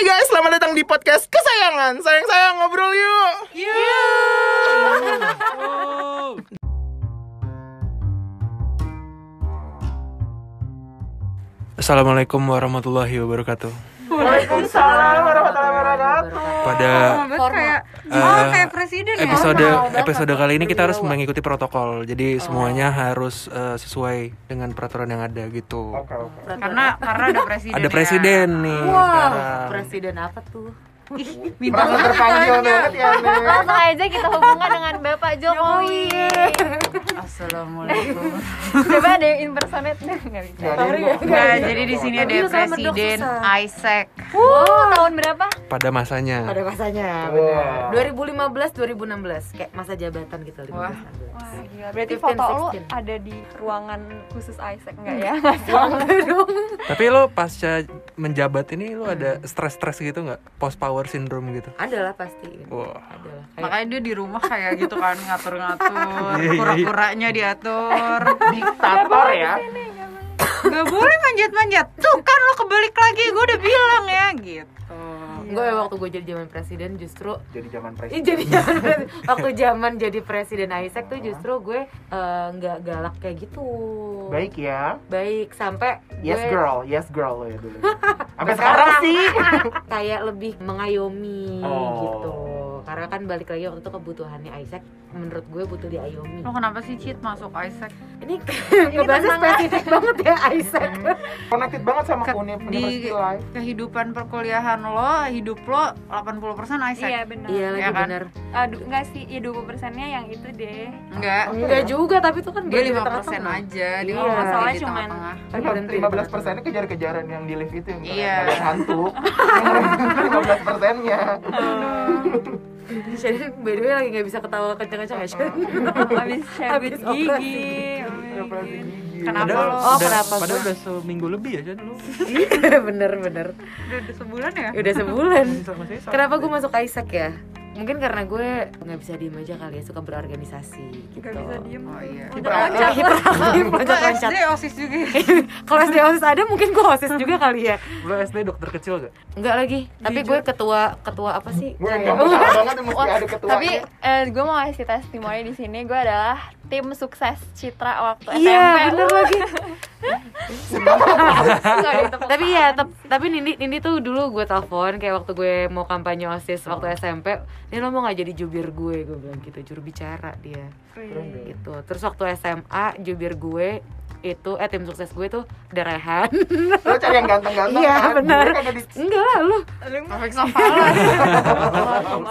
Hai guys, selamat datang di podcast kesayangan. Sayang-sayang ngobrol yuk. Assalamualaikum warahmatullahi wabarakatuh. Waalaikumsalam warahmatullahi wabarakatuh. Oh, Pada kayak Eh, oh, kayak presiden ya. episode episode kali ini kita harus mengikuti protokol. Jadi semuanya harus eh, sesuai dengan peraturan yang ada gitu. Karena karena ada presiden. Ada ya. presiden nih sekarang. Presiden apa tuh? Bintang terpanggil banget ya. Langsung aja kita hubungkan dengan Bapak Jokowi. Assalamualaikum. Coba ada yang impersonate deh nggak bisa. Nah, jadi di sini ada presiden. Isaac. Wow, tahun berapa? Pada masanya. Pada masanya, benar. 2015 2016 kayak masa jabatan gitu 15 Wah. 16. Wah, gila. Berarti 15, foto lu 16. ada di ruangan khusus Isaac enggak ya? Tapi lo pasca menjabat ini lo ada stres-stres gitu nggak? Post power syndrome gitu? Ada lah pasti. Wah. Ada lah. Kayak Makanya dia di rumah kayak gitu kan ngatur-ngatur, Iya, iya, iya. pura-puranya diatur. Diktator ya. Gak boleh manjat-manjat. Tuh kan lo kebalik lagi, gue udah bilang ya gitu. Gue waktu gue jadi zaman presiden justru Jadi zaman Ih, jadi zaman waktu zaman jadi presiden Isaac tuh justru gue eh, nggak galak kayak gitu. Baik ya. Baik sampai Yes gue girl, yes girl ya dulu. Sampai sekarang sekarang sih. kayak lebih mengayomi Oh. gitu. Karena kan balik lagi waktu itu kebutuhannya Isaac menurut gue butuh diayomi. Lo kenapa sih Cit masuk Isaac? Ini ngebahasnya spesifik banget ya Isaac. Connected banget sama Ke- Unip di Life. kehidupan perkuliahan lo, hidup lo 80% Isaac. Iya benar. Iya lagi Ya kan? bener. Aduh, enggak sih, ya 20 persennya yang itu deh. Enggak. Enggak juga tapi itu kan Dia baru di 5% tengah-tengah. aja. Dia Iya. kalau masalah cuman- 15 tengah-tengah. persennya kejar-kejaran yang di lift itu yang Iya. hantu. 15 persennya. Shannon by the way lagi gak bisa ketawa kenceng-kenceng ya Shannon Habis cabut Habis gigi. Operasi gigi. Kenapa Padahal lo? Oh, udah- kenapa Padahal udah seminggu lebih ya Jan lu. bener bener Udah, udah sebulan ya? udah sebulan sama. kenapa gue masuk Isaac ya mungkin karena gue nggak bisa diem aja kali ya suka berorganisasi gitu Gak bisa diem. Oh iya. Hiperaktif. hiperaktif Gue loncat-loncat SD OSIS juga. kalau SD osis ada mungkin gue osis juga kali ya Lu SD dokter kecil gak? enggak lagi tapi gue ketua ketua apa sih Gue yang gampang banget mesti ada ketua. tapi eh, gue mau kasih testimoni di sini gue adalah tim sukses Citra waktu iya SMP. bener lagi tapi ya tapi Nindi Nindi tuh dulu gue telepon kayak waktu gue mau kampanye osis waktu SMP ini lo mau nggak jadi jubir gue? Gue bilang gitu juru bicara dia. Gitu. Terus waktu SMA jubir gue itu eh tim sukses gue tuh ada Rehan. Lu cari yang ganteng-ganteng Iya, kan? benar. Di- enggak lah lu. Perfect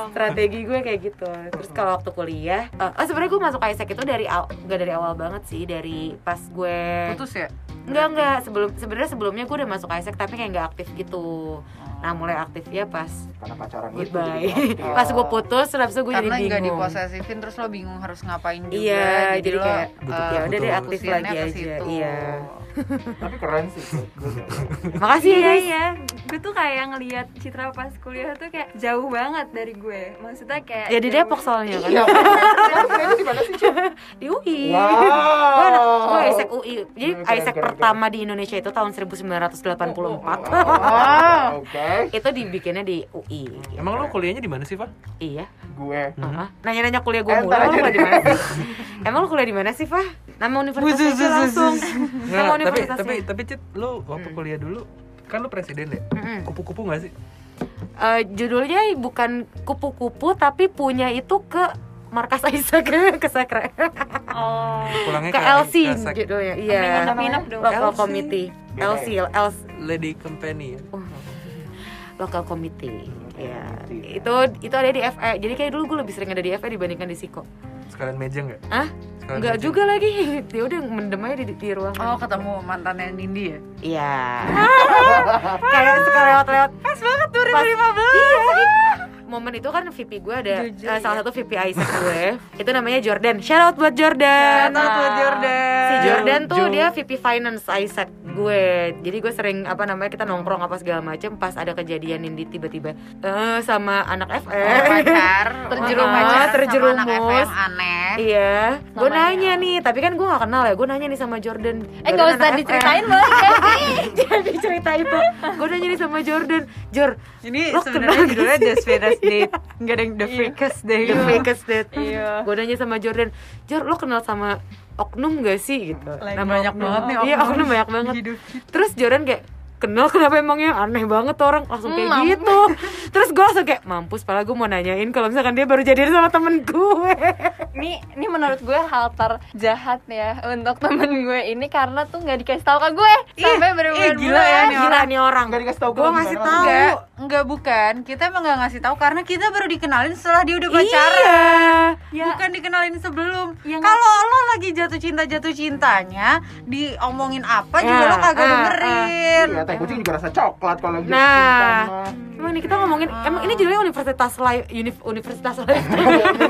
strategi gue kayak gitu. Terus kalau waktu kuliah eh oh, sebenarnya gue masuk Isaac itu dari awal nggak dari awal banget sih dari pas gue Putus ya? enggak enggak sebelum sebenarnya sebelumnya gue udah masuk Isaac tapi kayak nggak aktif gitu. Nah mulai aktifnya pas Karena pacaran itu goodbye. jadi aktif. pas gue putus terus gue jadi Karena nggak bingung. diposesifin terus lo bingung harus ngapain juga. Iya, jadi lo, kayak, eh, ya udah deh aktif lagi aja, situ. iya. Tapi keren sih. Gue makasih ya Iya gue tuh kayak ngelihat Citra pas kuliah tuh kayak jauh banget dari gue. Maksudnya kayak ya di Depok soalnya kan Iya. Di mana sih? Di UI Wow. gue Isaac UI jadi keren, pertama di Indonesia itu tahun 1984 Oh. Oke. itu dibikinnya di UI Emang lu kuliahnya di mana sih, Pak? iya Gue. Heeh. nanya-nanya kuliah gue Eh, mulu emang aja kuliah di mana sih emang lu kuliah di mana sih Fah nama universitas aja langsung nama Nggak, tapi universitasnya tapi tapi Cit, lu waktu kuliah dulu kan lu presiden ya? Kupu-kupu gak sih? Eh, judulnya bukan kupu-kupu tapi punya itu ke markas Isaac ke Sekre Oh. Pulangnya ke LC Sek- judulnya iya Nginep-nginep dong. local LC. committee LC ya? LC Lady Company ya? local committee ya itu itu ada di FE jadi kayak dulu gue lebih sering ada di FE dibandingkan di Siko Sekalian meja nggak? ah Sekalian meja. juga lagi. Dia udah mendem aja di, di ruangan. Oh, ketemu mantannya Nindi ya? iya. Kayak suka lewat-lewat. Pas banget Pas- iya, momen itu kan VP gue ada Jujur, eh, salah satu VP Isaac gue. Itu namanya Jordan. Shout out buat Jordan. Shout out buat Jordan. si Jordan tuh Jo- dia VP Finance Isaac gue jadi gue sering apa namanya kita nongkrong apa segala macem pas ada kejadian Nindi tiba-tiba eh sama anak Sama FR pacar Terjerumus. pacar sama Terjerumus. anak FM aneh Iya, gue nanya nih, tapi kan gue gak kenal ya. Gue nanya nih sama Jordan. Eh Jordan gak usah diceritain FM. sih? Jadi cerita itu, gue nanya nih sama Jordan. Jor, ini Lo sebenarnya kenal judulnya The Sweetest Date nggak ada yang The Fakest Date the fakest date. Iya. Gue nanya sama Jordan, Jor, lo kenal sama oknum gak sih gitu? Lagi Nama banyak oknum. banget nih Iya, oknum oknum banyak banget. Terus Jordan kayak kenal kenapa emangnya aneh banget orang langsung kayak Hmm, gitu terus gue langsung kayak mampus padahal gue mau nanyain kalau misalkan dia baru jadian sama temen gue Ini, ini menurut gue hal terjahat ya untuk temen gue ini karena tuh nggak dikasih tahu ke gue sampai ih, bener-bener gila ya nih gila orang. nih orang Nggak dikasih tahu ke gue ngasih tahu Enggak, enggak bukan. Kita emang enggak ngasih tahu karena kita baru dikenalin setelah dia udah pacaran. iya Ya. Bukan dikenalin sebelum. Ya, Kalau lo lagi jatuh cinta jatuh cintanya, diomongin apa juga Ya, lo kagak ah, dengerin. Iya, teh kucing juga rasa coklat kalau gitu Nah. Emang nih kita ngomongin emang ini judulnya Universitas Life Universitas Life Ini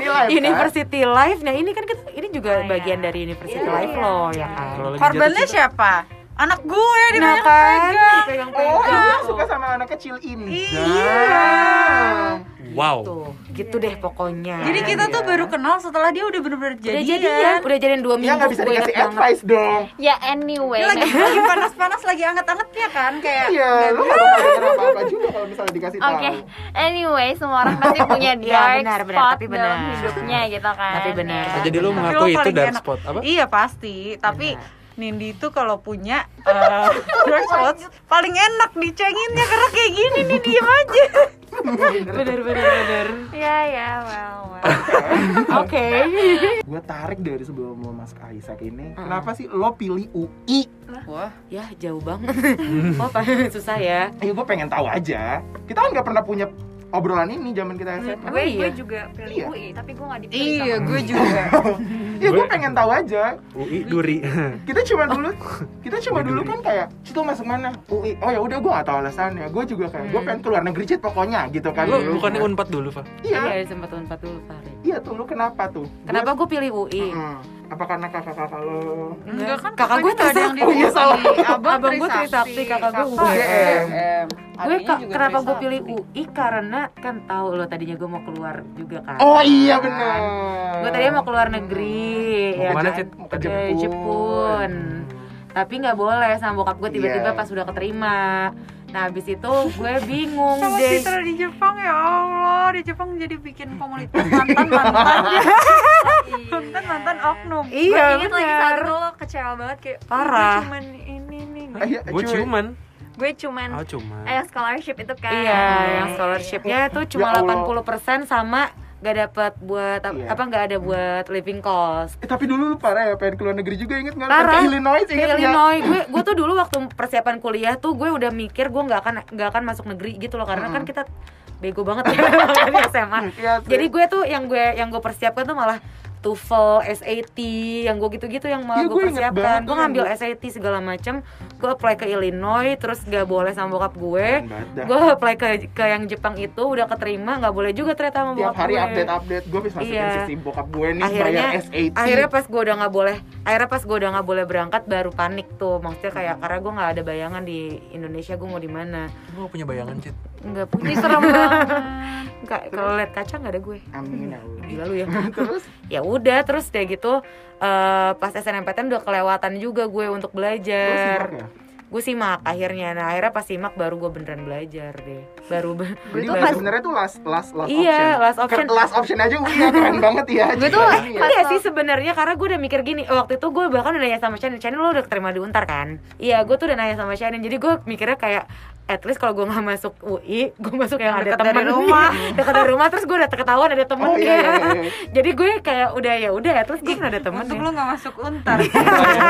live, kan? University Life. Nah, ini kan kita ini juga Oh, iya. bagian dari University Iya, Life iya, loh iya. ya kan. Korbannya siapa? Anak gue di Nah kan, dipegang-pegang. Oh, dia suka sama anak kecil ini. Iya. Wow. Tuh, gitu deh pokoknya. Jadi kita tuh Iya. baru kenal setelah dia udah bener-bener udah jadian. jadian, udah jadian dua minggu. Ya nggak bisa dikasih advice dong. Ya anyway. Dia lagi lagi panas-panas lagi anget-angetnya kan kayak Iya, lu apa-apa juga kalau misalnya dikasih tahu. Oke, anyway semua orang pasti punya Iya, dark benar, benar, spot tapi dalam benar. hidupnya gitu kan. Tapi benar. Jadi lu Tapi mengaku lo itu dark spot apa? Iya pasti, tapi. Nindi itu kalau punya spots paling enak dicenginnya karena kayak gini nih diem aja. Bener bener bener. Ya ya, well, well. Oke. Gue tarik dari sebelum mau masuk Aisyah ini. Kenapa sih lo pilih UI? Wah, Ya jauh banget. Wah apa susah ya. Ya gue pengen tahu aja. Kita kan nggak pernah punya obrolan ini zaman kita SMA. Oh, gue iya. gue juga pilih Iya. UI, tapi gue gak dipilih iya sama gue juga. Ya gue pengen tahu aja. UI Duri. Kita cuma dulu, kita cuma dulu kan kayak, Cito masuk mana? UI. Oh ya udah gue gak tahu alasannya. Gue juga kayak, gue Hmm. pengen keluar negeri Cit pokoknya gitu kan. Lu dulu. bukannya Unpad dulu, Pak? Iya, Iya sempat unpad dulu Farid. iya tuh lu kenapa tuh? Kenapa gue pilih UI? Hmm, apa karena kakak-kakak lo? Enggak kan kakak gue. Oh, iya, salah. Abang, Abang gue Trisakti, kakak gue UGM. Gue ka- kenapa gue pilih UI karena kan tahu lo tadinya gue mau keluar juga kan. Oh iya benar. Gue tadinya mau keluar negeri Mau ya ke mana, kan? Ke Ke Jepun. Jepun. Tapi nggak boleh sama bokap gue tiba-tiba Iya. pas udah keterima. Nah habis itu gue bingung Sama deh. Citra di Jepang ya Allah di Jepang jadi bikin komunitas mantan mantan mantan mantan oknum. Iya Gue inget lagi saat itu lo kecewa banget kayak "Ih, Parah. Gue cuman ini nih Ah, iya, Gue cuy. ciuman. Gue cuman Oh, cuman. eh scholarship itu kan Iya, yang scholarshipnya tuh cuma Ya Allah. 80% sama gak dapat buat ap- Iya. apa nggak ada buat living cost. Eh, tapi dulu lu parah ya pengen keluar negeri juga inget nggak? Parah. Ke Illinois Ke inget nggak? Illinois, gue gue tuh dulu waktu persiapan kuliah tuh gue udah mikir gue nggak akan nggak akan masuk negeri gitu loh karena kan kita bego banget ya di SMA. Sih. Jadi gue tuh yang gue yang gue persiapkan tuh malah TOEFL, SAT, yang gue gitu-gitu yang malah Iya, gue persiapkan. Gue ngambil SAT segala macem, gue apply ke Illinois, terus gak boleh sama bokap gue. Gue apply ke ke yang Jepang itu udah keterima, nggak boleh juga ternyata sama tiap bokap hari gue. update update gue bisa masukin Iya. sisi bokap gue nih akhirnya bayar SAT akhirnya pas gue udah nggak boleh akhirnya pas gue udah nggak boleh berangkat baru panik tuh maksudnya kayak karena gue nggak ada bayangan di Indonesia gue mau di mana Gue punya bayangan, Cit. nggak punya Serem banget. nggak kalau lihat kaca nggak ada gue amin ya Allah gila lu ya terus ya udah terus deh gitu eh, pas SNMPTN udah kelewatan juga gue untuk belajar gue simak akhirnya nah akhirnya pas simak baru gue beneran belajar deh baru be- jadi baru- sebenarnya tuh last last last Iya, option last option. Ker- last option aja udah keren banget ya Gue tuh ya. Iya sih sebenarnya karena gue udah mikir gini waktu itu gue bahkan udah nanya sama Shannon Shannon lo udah keterima di Untar kan iya gue tuh udah nanya sama Shannon jadi gue mikirnya kayak at least kalau gue nggak masuk UI gue masuk yang ada temen rumah. dekat dari rumah terus gue udah ketahuan ada temennya Oh, iya, iya, iya. jadi gue kayak udah ya udah at least gue kan ada temen Untuk ya. lu gak masuk untar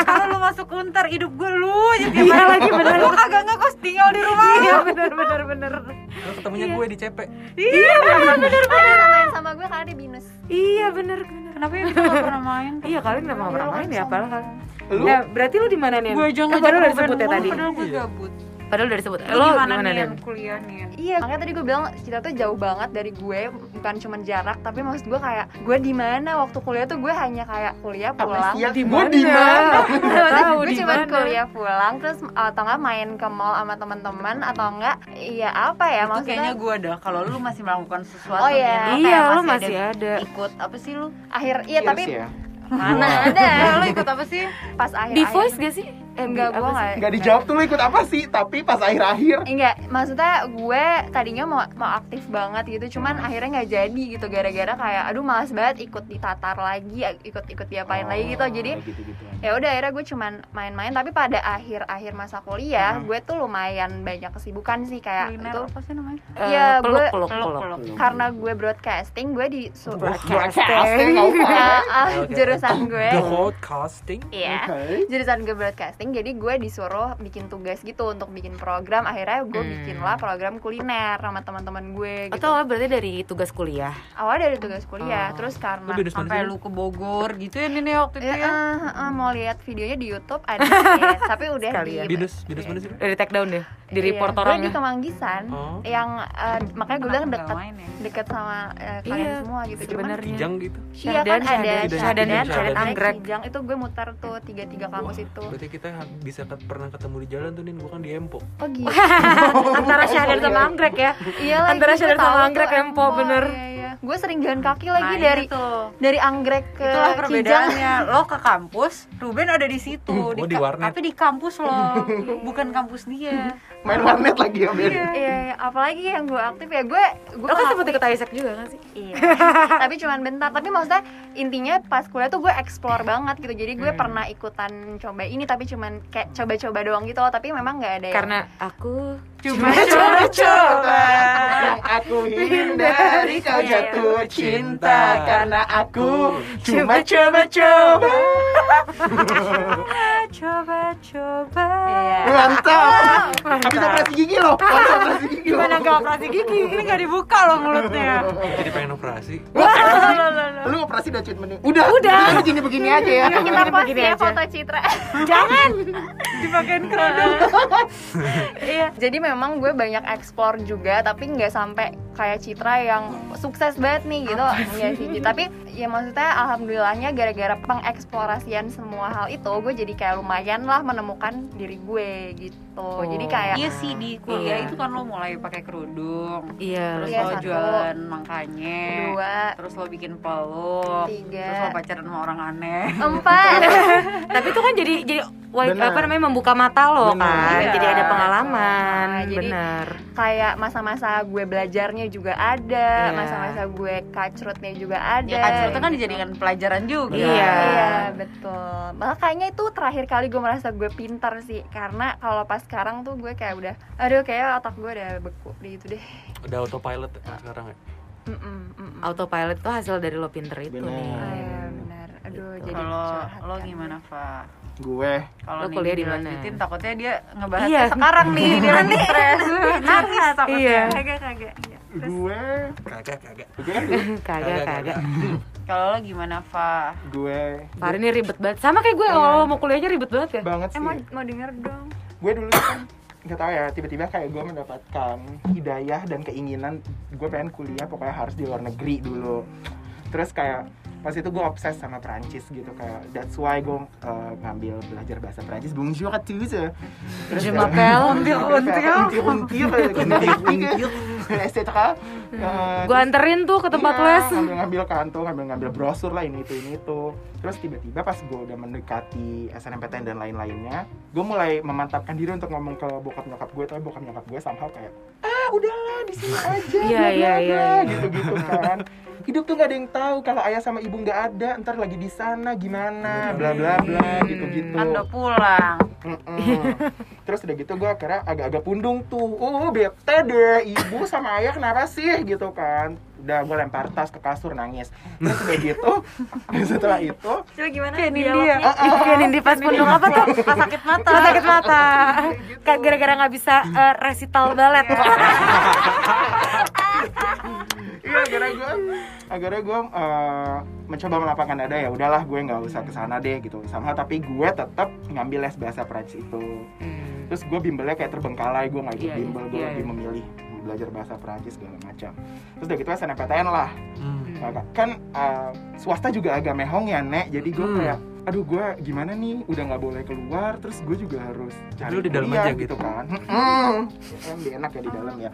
Kalau lu masuk untar hidup gue lu Iya, hari lagi, bener. Lu kagak ngekos tinggal di rumah. Iya bener bener bener. Lu ketemunya gue di CP. Iya bener main sama gue karena dia binus. Iya bener bener. Kenapa ya kita gak pernah main? Iya kalian nggak pernah main ya padahal kan lu? Nah, berarti lu di mana nih? Gue aja Eh, ngajak baru udah disebut ya tadi. Padahal gue Iya. gabut padahal udah disebut Lu lo gimana, gimana nih kuliah nih? Iya, makanya tadi gue bilang kita tuh jauh banget dari gue, bukan cuma jarak, tapi maksud gue kayak gue di mana waktu kuliah tuh gue hanya kayak kuliah pulang. Amnesia, Di gue di mana? Gue di cuma mana. kuliah pulang terus atau enggak main ke mall sama teman-teman atau enggak iya apa ya Itu kayaknya maksudnya gue dah. Kalau lu masih melakukan sesuatu Oh, iya. lu iya kayak lo masih ada ikut apa sih lu? akhir iya tapi ya. mana ada lu ikut apa sih? pas akhir di voice gak sih eh enggak gue sih? enggak Nggak dijawab tuh lu ikut apa sih? Tapi pas akhir-akhir Enggak, maksudnya gue tadinya mau mau aktif banget gitu, cuman akhirnya nggak jadi gitu gara-gara kayak aduh malas banget ikut ditatar lagi, ikut-ikut diapain lagi gitu. Jadi gitu-gitu. ya udah akhirnya gue cuman main-main tapi pada akhir-akhir masa kuliah Hmm. gue tuh lumayan banyak kesibukan sih kayak Kuliner itu apa sih namanya? Eh, Iya, peluk, gue- peluk, Peluk, peluk. peluk. karena gue broadcasting gue di Broadcasting, ah, Oke. jurusan gue Broadcasting. Iya. Oke. jurusan gue broadcasting jadi gue disuruh bikin tugas gitu untuk bikin program akhirnya gue Hmm. bikin lah program kuliner sama teman-teman gue gitu atau berarti dari tugas kuliah awal dari tugas kuliah Oh. terus Lu karena mana Sampai lu ke Bogor gitu ya nih waktu itu Ya, ya. eh, eh, mau lihat videonya di YouTube ada sih, tapi udah Sekalian. di Binus, binus mana sih? dari take down deh di Iya, report gue di orangnya Kemanggisan Oh. yang eh, makanya gue bilang main ya? deket sama eh, kalian Iya, semua gitu cuman sebenarnya Kijang gitu. Iya kan ada Syahdan, Syahdan, Syahdan, Anggrek. Kijang itu gue muter tuh tiga tiga kampus itu. Berarti kita bisa ket- pernah ketemu di jalan tuh Nin, bukan di Empo. Oh gitu. antara Syahdan sama Anggrek ya Iya lagi. Antara gue Syahdan sama Anggrek Empo, bener. Iya, iya. Gue sering jalan kaki lagi Nah, dari iya tuh. dari Anggrek ke Itulah Kijang. perbedaannya. Lo ke kampus, Ruben ada di situ. Oh, di ka- warnet. Tapi di kampus lo, bukan kampus dia. Main warnet lagi ya, Ben. Iya, iya, apalagi yang gue aktif ya gue gue kan sempet ikut Isaac juga kan sih Iya. tapi cuman bentar. Tapi maksudnya intinya pas kuliah tuh gue explore banget gitu. Jadi Hmm. gue pernah ikutan coba ini tapi cuman kayak coba-coba doang gitu loh. Tapi memang nggak ada yang karena aku Cuma coba-coba. Aku hindari kau jatuh cinta Karena aku cuma coba-coba Coba-coba. Iya. Mantap Bisa operasi gigi loh operasi gigi loh Gimana gak operasi gigi? Ini gak dibuka loh mulutnya. Jadi pengen operasi. Lu operasi udah treatment Udah Udah Begini-begini aja ya Kita post ya foto Citra. Dipakein kerudung. Iya. Jadi memang gue banyak explore juga, tapi nggak sampai kayak Citra yang sukses banget nih gitu. Enggak sih. Tapi ya maksudnya alhamdulillahnya gara-gara pengeksplorasian semua hal itu, gue jadi kayak lumayan lah menemukan diri gue gitu. Jadi kayak Iya sih di kuliah Iya. itu kan lo mulai pakai kerudung. iya Terus Iya, lo satu. jualan makanya. dua, Terus lo bikin peluk. Tiga. Terus lo pacaran sama orang aneh. empat. tapi itu kan jadi jadi Benar. apa namanya membuka mata lo Benar. kan Iya. jadi ada pengalaman Nah, jadi- benar kayak masa-masa gue belajarnya juga ada, Iya. masa-masa gue kacrutnya juga ada. Ya kan itu kan dijadikan pelajaran juga. Iya. Iya betul. Malah kayaknya itu terakhir kali gue merasa gue pintar sih karena kalau pas sekarang tuh gue kayak udah, aduh kayak otak gue udah beku di itu deh. Udah autopilot ya sekarang ya. Mm-mm, mm-mm. autopilot itu hasil dari lo pinter itu Benar. nih Ah, iya, benar. Aduh Gitu. jadi Kalau lo kan. gimana, Fa? Gue Kalau kuliah di mana? takutnya dia ngebahas Iya. sekarang nih, dia lagi stres. Nangis takutnya. Iya. Kagak kagak. Iya. Gue Kagak, kagak. Kagak kagak Kalau lo gimana, Fa? Gue Hari ini ribet banget sama kayak gue kalau mau kuliahnya ribet banget ya banget Eh sih mau mau denger dong. gue dulu kan nggak tahu ya tiba-tiba kayak gue mendapatkan hidayah dan keinginan gue pengen kuliah pokoknya harus di luar negeri dulu terus kayak pas itu gue obses sama Perancis gitu kayak that's why gue uh, ngambil belajar bahasa Perancis. Bonjour à tous. Terus Je m'appelle. untir untir untir untir etc gue anterin tuh ke tempat Iya, les. ngambil ngambil kantung ngambil ngambil brosur lah ini itu ini itu terus tiba-tiba pas gue udah mendekati SNMPTN dan lain-lainnya gue mulai memantapkan diri untuk ngomong ke bokap nyokap gue tapi bokap nyokap gue somehow kayak ah udahlah di sini aja Iya, bla, bla, iya, bla," iya, iya. gitu gitu kan hidup tuh gak ada yang tahu kalau ayah sama ibu nggak ada. Ntar lagi di sana gimana? Bla bla bla gitu gitu. Kan udah pulang. Terus udah gitu gue akhirnya agak-agak pundung tuh. Oh bete deh ibu sama ayah kenapa sih? Gitu kan. Udah gue lempar tas ke kasur nangis. Terus udah gitu setelah itu Coba gimana? kayak Nindi ya? kayak Nindi pas pundung apa tuh? Pas sakit mata. pas sakit mata. gitu. kayak gara-gara nggak bisa eh, resital balet Iya akhirnya gue akhirnya gue eh, mencoba melapangkan dada ya udahlah gue nggak usah ke sana deh gitu sama tapi gue tetap ngambil les bahasa Prancis itu terus gue bimbelnya kayak terbengkalai gue nggak ikut Iya, iya. bimbel gue Iya, lebih iya. memilih belajar bahasa Perancis segala macam terus udah gitu SNMPTN lah Hmm. Nah, kan uh, swasta juga agak mehong ya nek jadi gue Hmm. kayak aduh gue gimana nih udah nggak boleh keluar terus gue juga harus cari Lu di dalam aja gitu. kan Hmm. lebih enak ya di dalam ya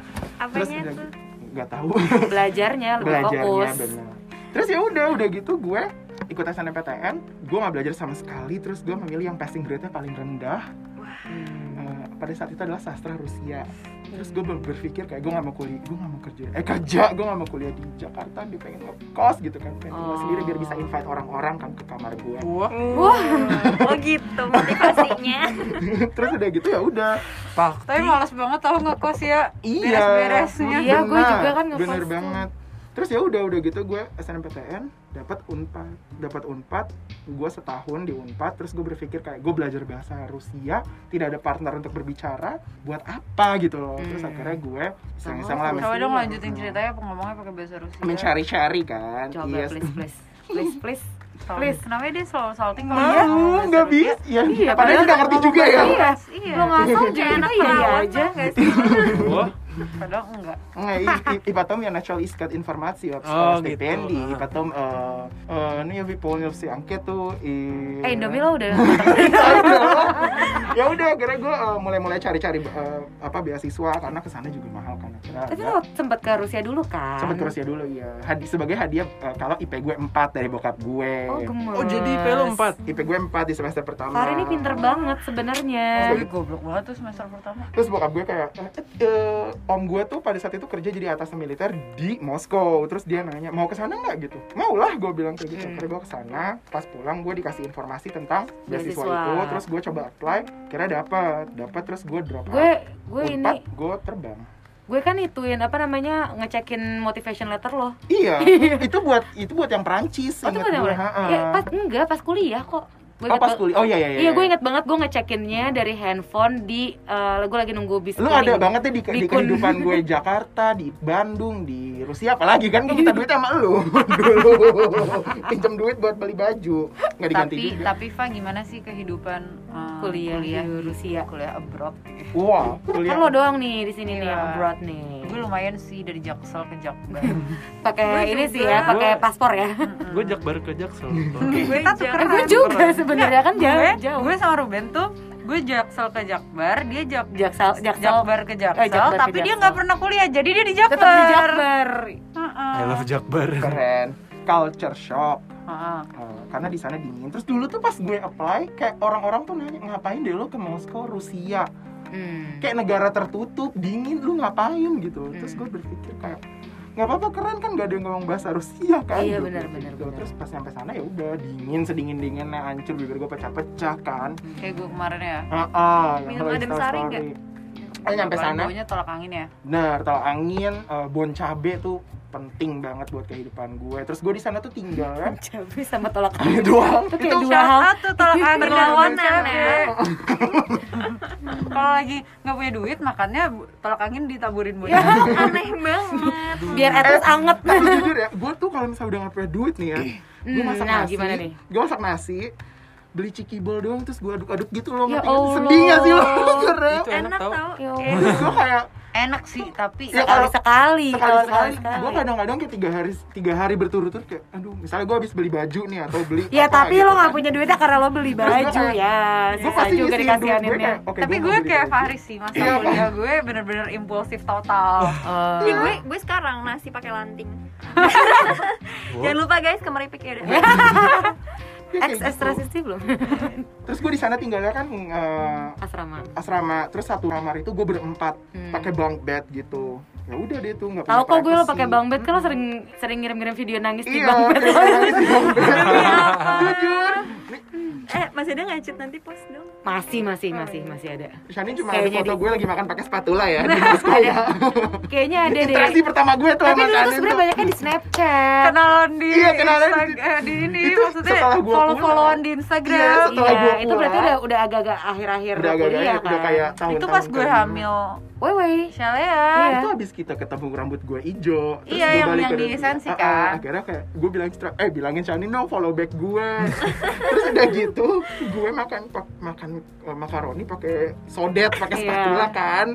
terus Apanya udah tuh? gitu, nggak tahu Belajarnya lebih belajarnya fokus. benar terus ya udah udah gitu gue ikut SNMPTN gue nggak belajar sama sekali terus gue memilih yang passing grade-nya paling rendah Hmm. Pada saat itu adalah sastra Rusia terus gue ber- berpikir kayak gue nggak mau kuliah gue nggak mau kerja eh kerja gue nggak mau kuliah di Jakarta dia pengen ngekos gitu kan pengen Oh. sendiri biar bisa invite orang-orang kan ke kamar gue Wah, Oh gitu motivasinya. terus udah gitu ya udah pak. Tapi males banget tau ngekos ya. iya Beres-beresnya. Iya, gue juga kan ngekos bener banget terus ya udah udah gitu gue SNMPTN dapat unpad dapat unpad gue setahun di unpad terus gue berpikir kayak gue belajar bahasa Rusia tidak ada partner untuk berbicara buat apa gitu loh terus Hmm. akhirnya gue iseng-iseng lah Coba mesti- dong lanjutin ceritanya pengomongnya pakai bahasa Rusia. mencari-cari kan Coba Iya. please please please please. Please. Kenapa dia selalu salting kalau Mau, dia ngomong bahasa nggak bisa ya Iya, padahal nggak ngerti juga ya Iya. Iya. Lo ngasal juga Kayak anak iya iya aja. nggak? Wah, Padahal enggak. Enggak, i, i, potom ja načal informaciju informasi, oh, stipendiji gitu. Ipa Tom, uh, eh, uh, eh, nije bi polnil si angket i... Eh, Indomila udah. ya udah, akhirnya gue uh, mulai-mulai cari-cari uh, apa beasiswa karena ke sana juga mahal kan. Tapi lo sempat ke Rusia dulu kan? Sempat ke Rusia dulu, iya. Hadi, sebagai hadiah uh, kalau IP gue 4 dari bokap gue. Oh, gemes. Oh, jadi IP lo 4? IP gue 4 di semester pertama. Hari ini pinter banget sebenarnya. Oh, goblok banget tuh semester pertama. Terus bokap gue kayak, eh, om gue tuh pada saat itu kerja jadi atas militer di Moskow terus dia nanya mau ke sana nggak gitu mau lah gue bilang kayak gitu Hmm. akhirnya gue ke sana pas pulang gue dikasih informasi tentang beasiswa Beasiswa. itu terus gue coba apply kira dapat dapat terus gue drop Gue gue ini gue terbang gue kan ituin apa namanya ngecekin motivation letter lo. Iya, itu buat itu buat yang Perancis. Oh, itu mana? ha-ha. Ya, pas enggak pas kuliah kok. Gue oh pas kuliah. Oh iya iya. Iya, gue inget banget gue ngecekinnya dari handphone di eh gue lagi nunggu bis Lu ada banget ya di, di, Di kehidupan gue Jakarta, di Bandung, di Rusia apalagi kan gue minta duit sama lu dulu. Pinjam duit buat beli baju. Nggak diganti Tapi juga. tapi Fa gimana sih kehidupan uh, kuliah, kuliah di Rusia. kuliah abroad? Wah, Kan kuliah. lo doang nih di sini nih Iya. abroad nih. Gue lumayan sih dari Jaksel ke Jakbar. Pakai ini sih ya, pakai paspor ya. gue jakbar ke jaksel Kita tuh keren. gue juga sebenarnya kan jauh gue, jauh. gue sama Ruben tuh gue Jaksel ke Jakbar, dia Jak Jaksel Jaksel Jakbar ke Jaksel, Eh, Jakbar ke tapi dia Jaksel. nggak pernah kuliah, jadi dia di Jakbar. tetap di Jakbar. Heeh. I love jakbar keren. Culture shock. Heeh. Uh, karena di sana dingin. Terus dulu tuh pas gue apply, kayak orang-orang tuh nanya ngapain deh lo ke Moskow, Rusia. Hmm. kayak negara tertutup dingin lu ngapain gitu terus Hmm. gue berpikir kayak nggak apa-apa keren kan gak ada yang ngomong bahasa Rusia kan Iya, Gitu. benar, benar, Gitu. benar. terus pas sampai sana ya udah dingin sedingin dinginnya hancur bibir gue pecah-pecah kan Kayak gue kemarin ya. ah ah Minum yang adem sari nggak? Eh nyampe sana tolak angin ya. bener tol angin eh, bon cabe tuh penting banget buat kehidupan gue terus gue di sana tuh tinggal kan Cabai sama tolak angin. doang Itu kayak dua hal. Tuh tolak angin Berlawanan, cabe. ya. Kalau lagi nggak punya duit, makannya tolak angin ditaburin buat. Ya, aneh banget Biar etos anget. tapi jujur ya gue tuh kalau misalnya udah nggak punya duit nih ya gue Hmm, masak nah, nasi gimana nih? gue masak nasi beli cikibol doang terus gue aduk-aduk gitu loh Ya sedih gak sih lo enak enak tau tau Ya gue kayak Enak sih, tapi Ya, Sekali kalau- sekali, kalau sekali sekali sekali gue kadang-kadang kayak tiga hari tiga hari berturut-turut kaek aduh misalnya gue habis beli baju nih atau beli Ya apa tapi gitu lo nggak kan. punya duitnya karena lo beli Terus gua baju kayak- ya. gue pasti juga dikasihaninnya. kayak oke tapi gua gue kayak. Fahri sih, masa Iya, kuliah gue bener-bener impulsif total. Ih, gue gue sekarang nasi pakai lanting jangan lupa guys kemeripik ya Ya, Ex gitu. belum? terus gue di sana tinggalnya kan eh, Asrama. asrama terus satu kamar itu gue berempat Hmm. pakai bunk bed gitu ya udah deh tuh nggak Tahu kok gue lo pakai bang bed kan lo sering sering ngirim-ngirim video nangis di iya bang bed. kayak nangis di bunk bed. jujur eh masih ada nggak Cid? nanti post dong Masih masih masih masih ada. Shani cuma Kayaknya ada foto di- gue lagi makan pakai spatula ya di Moskow ya Kayaknya ada deh. interaksi pertama gue tuh Tapi dulu tuh sebenarnya banyaknya di Snapchat. Kenalan di Iya, kenalan di- ini Itu maksudnya setelah follow-followan di Iya, Instagram. setelah gua Iya, itu berarti udah udah agak-agak akhir-akhir udah agak kuliah udah kan. kayak tahun itu pas gue hamil Wewe. Shalea Iya. itu habis kita ketemu rambut gue ijo terus Iya, gue yang- balik yang di dia. Sensi, Ah, ah, kan? akhirnya kayak gue bilang eh bilangin Shani no follow back gue terus udah gitu gue makan pak- makan eh, makaroni pakai sodet pakai Iya. spatula kan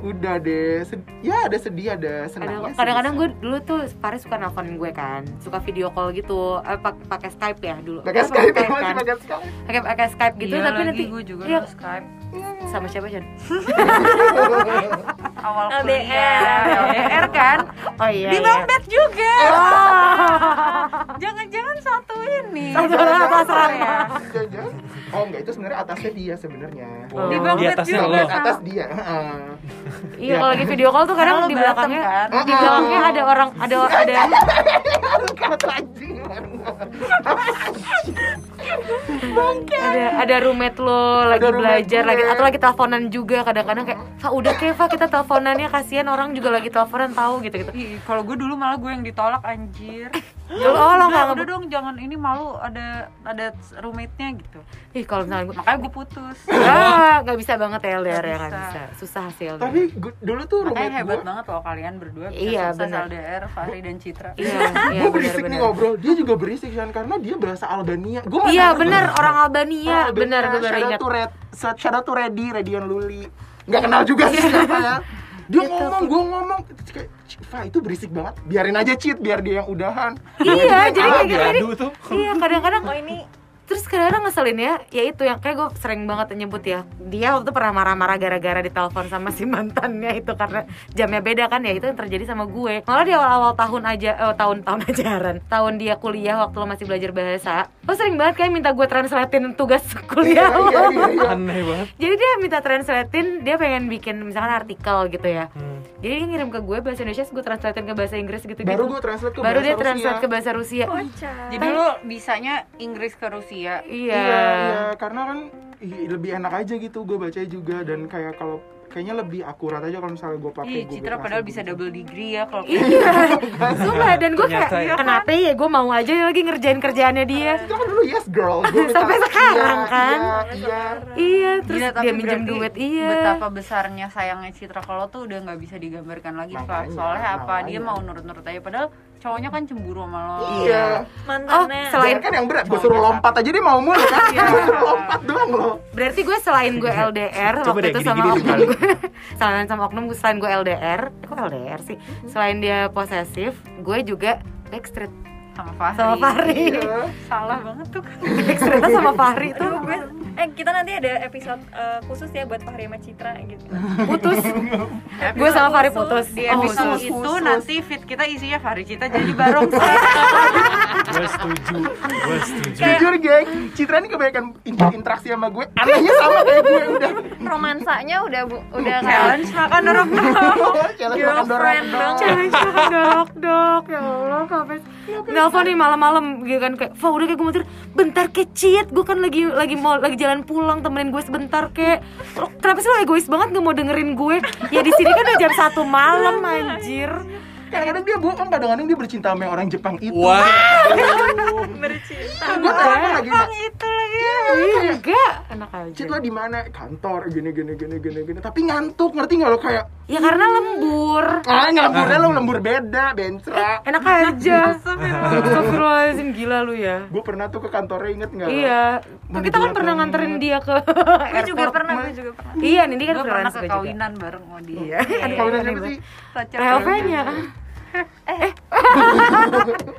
udah deh Sed- ya ada sedih ada senangnya sih. Kadang-kadang gue dulu tuh Paris suka nelfonin gue kan, suka video call gitu, eh, pak- pakai Skype ya dulu. pakai Skype kan? masih pakai Skype Pakai Skype gitu, Iya tapi lagi nanti gue juga iya, no Skype sama siapa Jan? Awal LDR. kuliah LDR kan Oh iya. Di iya. Bang Bet juga Oh. Jangan-jangan satu ini Satu orang ya Jangan-jangan. oh enggak itu sebenarnya atasnya dia sebenarnya Wow. Di Bang Di Bet atasnya juga lo. Atas dia heeh. Iya, kalau lagi video call tuh kadang di belakangnya kan? di belakangnya ada orang ada ada Kata anjing ada ada roommate lo lagi Ada belajar lagi atau lagi teleponan juga kadang-kadang kayak Fa udah kayak Fa kita teleponannya kasihan orang juga lagi teleponan tahu gitu gitu kalau gue dulu malah gue yang ditolak anjir. Oh lo nggak udah, dong jangan ini malu ada ada roommate-nya gitu. ih kalau misalnya gue Makanya gue putus. ah nggak bisa banget ya LDR ya Nggak bisa. susah sih LDR tapi gu- dulu tuh Makanya hebat gue banget loh kalian berdua. Bisa Iya, sukses benar. LDR, Fahri dan Citra. iya iya gue berisik nih benar-benar ngobrol. Dia juga berisik kan karena dia bahasa Albania. Gue iya benar orang Albania. Benar gue baru ingat. tuh red shout out to Reddy Redion Luli nggak kenal juga sih siapa ya dia Gitu. ngomong gue ngomong. Kayak itu berisik banget. Biarin aja cheat biar dia yang udahan. Iya jadi kayak gitu iya kadang-kadang oh ini terus kadang-kadang ngeselin ya ya itu yang kayak gue sering banget nyebut ya dia waktu itu pernah marah-marah gara-gara ditelepon sama si mantannya itu karena jamnya beda kan ya itu yang terjadi sama gue malah di awal-awal tahun aja eh, tahun-tahun ajaran tahun dia kuliah waktu lo masih belajar bahasa lo sering banget kayak minta gue translatein tugas kuliah Iya, lo iya, iya, iya. Aneh banget. jadi dia minta translatein dia pengen bikin misalkan artikel gitu ya Hmm. jadi dia ngirim ke gue bahasa Indonesia gue translatein ke bahasa Inggris gitu gitu baru gue translate ke baru bahasa dia Rusia. translate ke bahasa Rusia Jadi lo bisanya Inggris ke Rusia. Iya Iya, iya, karena kan ih, lebih enak aja gitu gue baca juga dan kayak kalau kayaknya lebih akurat aja kalau misalnya gue pakai Citra padahal bisa Translate. double degree ya kalau Iya, sumpah dan gue kayak ya. kenapa ya gue mau aja lagi ngerjain kerjaannya dia. Citra kan dulu yes girl Gua minta- Sampai sekarang, iya, kan? iya, iya. Iya, terus Gila, dia minjem duit iya. Betapa besarnya sayangnya Citra kalau tuh udah nggak bisa digambarkan lagi. Makanya, Soalnya apa? Dia mau nurut-nurut aja padahal cowoknya kan cemburu sama lo. iya Oh, selain Jangan kan yang berat gue suruh lompat aja dia mau mulu kan Iya. gue suruh lompat doang loh berarti gue selain gue LDR waktu itu sama kali. gue selain sama oknum selain gue LDR eh, kok LDR sih selain dia posesif gue juga backstreet sama Fahri. sama Fahri Iya. Salah banget tuh. backstreet sama Fahri tuh gue, eh kita nanti ada episode eh, khusus ya buat Fahri sama Citra gitu. putus gue sama Fahri putus Di Oh, episode khusus. itu khusus. nanti fit kita isinya Fahri Cita jadi bareng. Gue setuju. Gue setuju. jujur geng Citra ini kebanyakan in- interaksi sama gue anehnya sama kayak gue udah romansanya udah bu- udah kayak Challenge makan dorong challenge makan dorong dong. challenge makan dok dok ya Allah kapan nelfon nih malam-malam gitu kan kayak Fa udah kayak gue mau tidur bentar kecit gue kan lagi lagi mau lagi jalan pulang temenin gue sebentar Lo kenapa sih lo egois banget gak mau dengerin gue? Ya di sini kan udah jam satu malam anjir kadang-kadang dia bohong kadang-kadang dia bercinta sama orang Jepang itu. Wah. Bercinta. gue telepon lagi Mbak. itu lagi. Ih, enggak. Enak aja. Cit lo di mana? Kantor. Gini gini gini gini gini. Tapi ngantuk ngerti nggak lo kayak ya karena lembur. Ah ngelemburnya lo lembur beda bencra enak aja. Astagfirullahaladzim gila lu ya. Gue pernah tuh ke kantornya inget nggak Iya, kita kan pernah nganterin dia ke Gue juga pernah, gue juga pernah. Iya, nih dia kan Gue pernah ke kawinan bareng sama dia. Iya, ada kawinan siapa sih PLV-nya.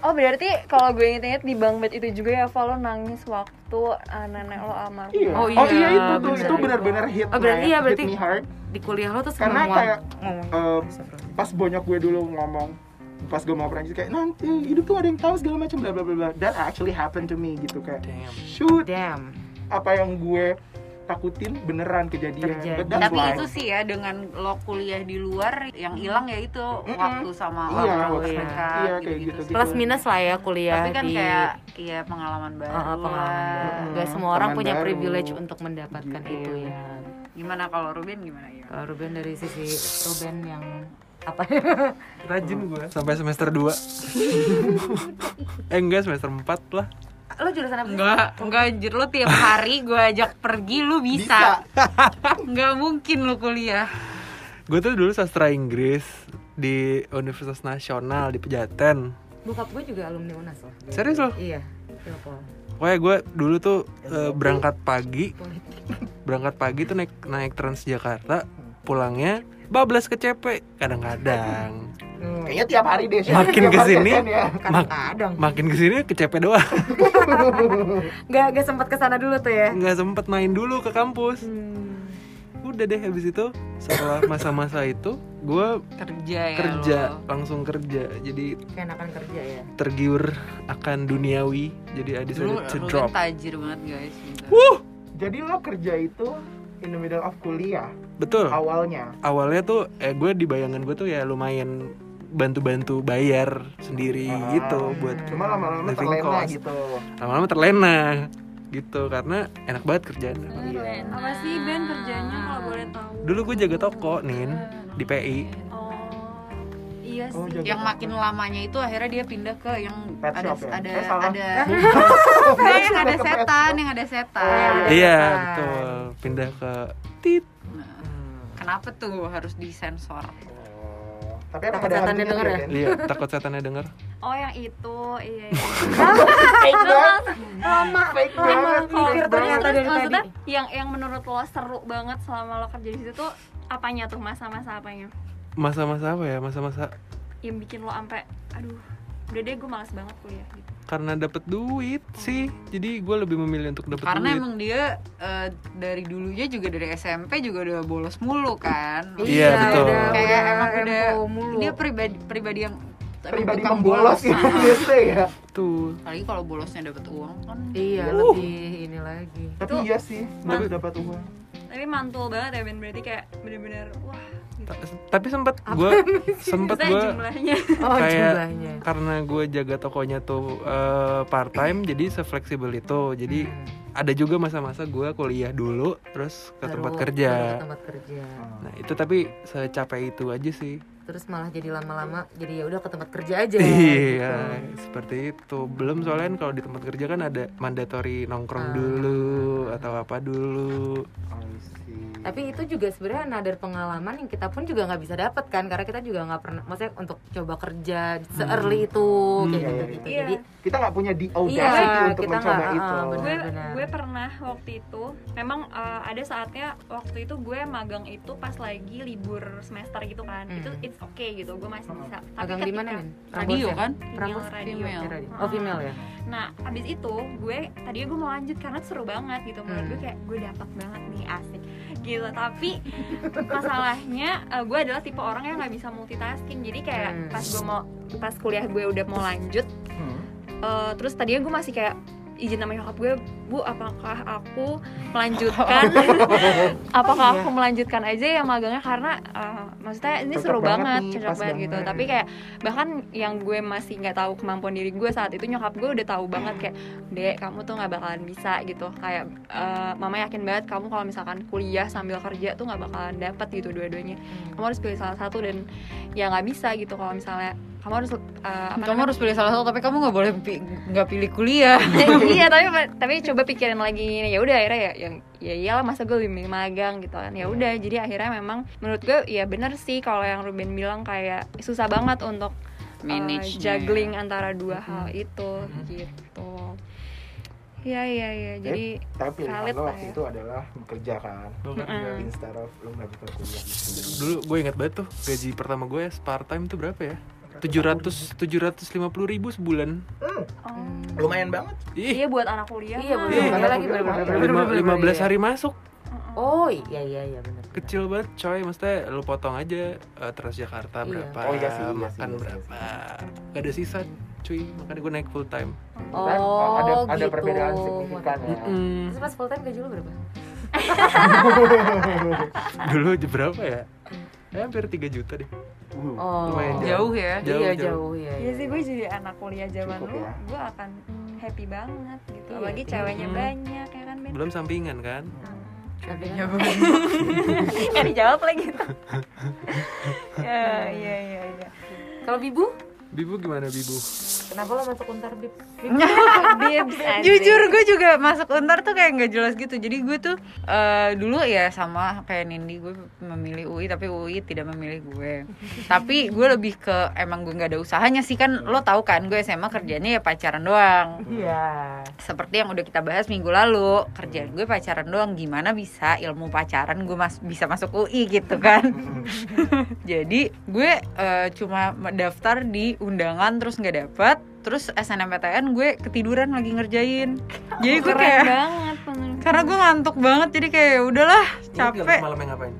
oh berarti kalau gue inget-inget di Bang Bet itu juga ya Val lo nangis waktu uh, nenek lo almarhum Iya. Oh Oh, iya, iya itu tuh bener. itu benar-benar hit Oh, berarti iya, berarti- hit me hard Di kuliah lo tuh karena semua kayak ngomong. eh, pas bonyok gue dulu ngomong pas gue mau Prancis kayak nanti hidup tuh ada yang tahu segala macam bla bla bla bla that actually happened to me gitu kayak Damn. shoot Damn. apa yang gue takutin beneran kejadian Terjadi. But Tapi itu sih ya dengan lo kuliah di luar yang hilang ya itu waktu sama Iya, orang waktu- mereka iya, kayak gitu-gitu gitu-gitu. sih. Plus minus lah ya kuliah Tapi kan di kayak iya pengalaman baru. Oh, oh, pengalaman baru. Gak semua orang punya baru. privilege untuk mendapatkan Gitu. itu ya. Gimana kalau Ruben gimana ya? Kalau Ruben dari sisi Ruben yang apa? Rajin gue sampai semester 2 Eh enggak semester 4 lah Lo jurusan apa? Enggak, enggak anjir lu tiap hari gue ajak pergi lu bisa. Enggak mungkin lu kuliah. gue tuh dulu sastra Inggris di Universitas Nasional di Pejaten Bokap gue juga alumni UNAS loh. serius loh Iya. Pokoknya gue dulu tuh eh, berangkat pagi berangkat pagi tuh naik naik Transjakarta pulangnya bablas ke CP kadang-kadang Kayaknya tiap hari deh. Makin hari ke sini, kan ya. mak- Kadang-kadang. makin ke sini ke CP doang Gak, gak sempat ke sana dulu tuh ya. nggak sempet main dulu ke kampus Hmm. udah deh habis itu setelah masa-masa itu gue Kerja ya kerja lo. langsung kerja jadi Keenakan kerja ya. tergiur akan duniawi jadi I Dulu decided to drop kan tajir banget guys. bentar. Wuh, Jadi lo kerja itu in the middle of kuliah betul awalnya. awalnya tuh eh gue di bayangan gue tuh ya lumayan bantu-bantu bayar sendiri Ah. gitu buat Cuma lama-lama terlena cost. gitu. lama-lama terlena gitu karena enak banget kerjaan Iya. apa sih Ben kerjanya kalau boleh tahu dulu gue jaga toko nin di PI oh iya Oh, sih jaga Yang toko. makin lamanya itu akhirnya dia pindah ke yang Pet ada shop ya? ada Eh, salah. ada yang ada setan, yang ada setan. Oh, iya Setan. betul pindah ke tit Nah, Kenapa tuh harus disensor? Oh, Tapi Takut ada setannya denger ya? Ben? iya takut setannya denger oh yang itu iya, iya. Fake banget. Lama, Fake banget. mikir ternyata banget. dari maksudnya tadi. yang yang menurut lo seru banget selama lo kerja di situ tuh apanya tuh masa-masa apanya masa-masa apa ya masa-masa yang bikin lo ampe aduh udah deh gue malas banget kuliah gitu karena dapet duit sih jadi gue lebih memilih untuk dapet Karena duit emang dia eh, dari dulunya juga dari SMP juga udah bolos mulu kan. Iya, betul. Udah, Kayak udah emang udah mulu. dia pribadi pribadi yang Pribadi membolos gitu Nah, biasa ya. tuh Apalagi kalau bolosnya dapat uang kan. Iya, Uh. lebih ini lagi. Tapi Itu- iya sih, baru dapat uang. tapi mantul banget ya Ben berarti kayak bener-bener wah tapi sempet gue Maksudnya gue Oh, Kayak- jumlahnya. karena gue jaga tokonya tuh part time jadi sefleksibel itu jadi Hmm. ada juga masa-masa gue kuliah dulu terus ke tempat Baru- kerja baru ke tempat kerja. nah itu tapi secapek itu aja sih Terus malah jadi lama-lama jadi ya udah ke tempat kerja aja. iya gitu. seperti itu belum soalnya kan kalau di tempat kerja kan ada mandatory nongkrong Ah. dulu atau apa dulu. Tapi itu juga sebenarnya another pengalaman yang kita pun juga nggak bisa dapat kan karena kita juga nggak pernah maksudnya untuk coba kerja se-early itu Hmm. kayak Iya, gitu iya. Jadi kita nggak punya the Iya, audacity untuk kita mencoba nggak, itu. benar. gue benar. gue pernah waktu itu memang uh, ada saatnya waktu itu gue magang itu pas lagi libur semester gitu kan Hmm. itu it's okay gitu gue masih bisa Tapi di mana ketika- nih? Radio kan? Rambut radio. Female. Oh female ya. nah abis itu gue tadinya gue mau lanjut karena seru banget gitu menurut Hmm. gue kayak gue dapat banget nih asik gitu tapi masalahnya uh, gue adalah tipe orang yang nggak bisa multitasking jadi kayak Hmm. pas gue mau pas kuliah gue udah mau lanjut Hmm. Eh, terus tadinya gue masih kayak izin sama nyokap gue bu apakah aku melanjutkan? Apakah Iya. aku melanjutkan aja ya magangnya? Karena eh, maksudnya ini Cocok seru banget banget, nih, cocok banget gitu. banget. tapi kayak bahkan yang gue masih nggak tahu kemampuan diri gue saat itu nyokap gue udah tahu banget kayak dek kamu tuh nggak bakalan bisa gitu. Kayak eh, mama yakin banget kamu kalau misalkan kuliah sambil kerja tuh nggak bakalan dapat gitu dua-duanya. Kamu harus pilih salah satu dan ya nggak bisa gitu. Kalau misalnya kamu harus eh, apa Kamu namanya, harus pilih salah satu tapi kamu nggak boleh pi- nggak pilih kuliah. iya tapi tapi coba pikirin lagi ini ya udah akhirnya ya yang ya iyalah masa gue lebih magang gitu kan ya udah jadi akhirnya memang menurut gue ya bener sih kalau yang Ruben bilang kayak susah banget untuk uh, Manage juggling antara dua hal itu gitu ya ya ya jadi Tapi pilihan lo lah waktu ya. itu adalah bekerja kan. Mm-mm. Instead of lo melanjutkan kuliah gitu. dulu gue ingat banget tuh gaji pertama gue part time tuh berapa ya 700 750 ribu sebulan oh. Lumayan banget. ih iya buat anak kuliah Iya, bener. Iya. Iya lagi lima- bener-bener, 15 iya. hari masuk Oh iya iya iya benar. kecil banget coy maksudnya lu potong aja eh, Transjakarta Iya. berapa Oh, iya sih, iya makan iya sih, berapa gak ada sisa cuy makanya gue naik full time Oh, Kan, ada ada gitu. perbedaan signifikan ya. Mm, Terus pas full time gaji lu berapa? dulu berapa ya ya hampir 3 juta deh Uh, Oh. Lumayan Jauh ya. Jauh, iya jauh. jauh ya. Iya sih gue jadi anak kuliah zaman Cukup dulu ya. gue akan happy banget gitu Iya, apalagi iya. ceweknya Hmm. banyak ya kan Ben belum sampingan kan Tapi Ya, kan ya dijawab lagi ya iya iya iya kalau Bibu bibu gimana bibu? Kenapa lo masuk untar bib? Bibs, jujur gue juga masuk untar tuh kayak nggak jelas gitu. Jadi gue tuh eh, dulu ya sama kayak Nindi gue memilih UI tapi UI tidak memilih gue. Tapi gue lebih ke emang gue nggak ada usahanya sih. Kan lo tahu kan gue SMA kerjanya ya pacaran doang. Iya. seperti yang udah kita bahas minggu lalu kerjaan gue pacaran doang. Gimana bisa ilmu pacaran gue mas bisa masuk UI gitu kan? Jadi gue eh, cuma daftar di undangan terus nggak dapet terus SNMPTN gue ketiduran lagi ngerjain. Jadi gue kayak banget karena gue ngantuk banget jadi kayak "Ya udahlah capek. malamnya ngapain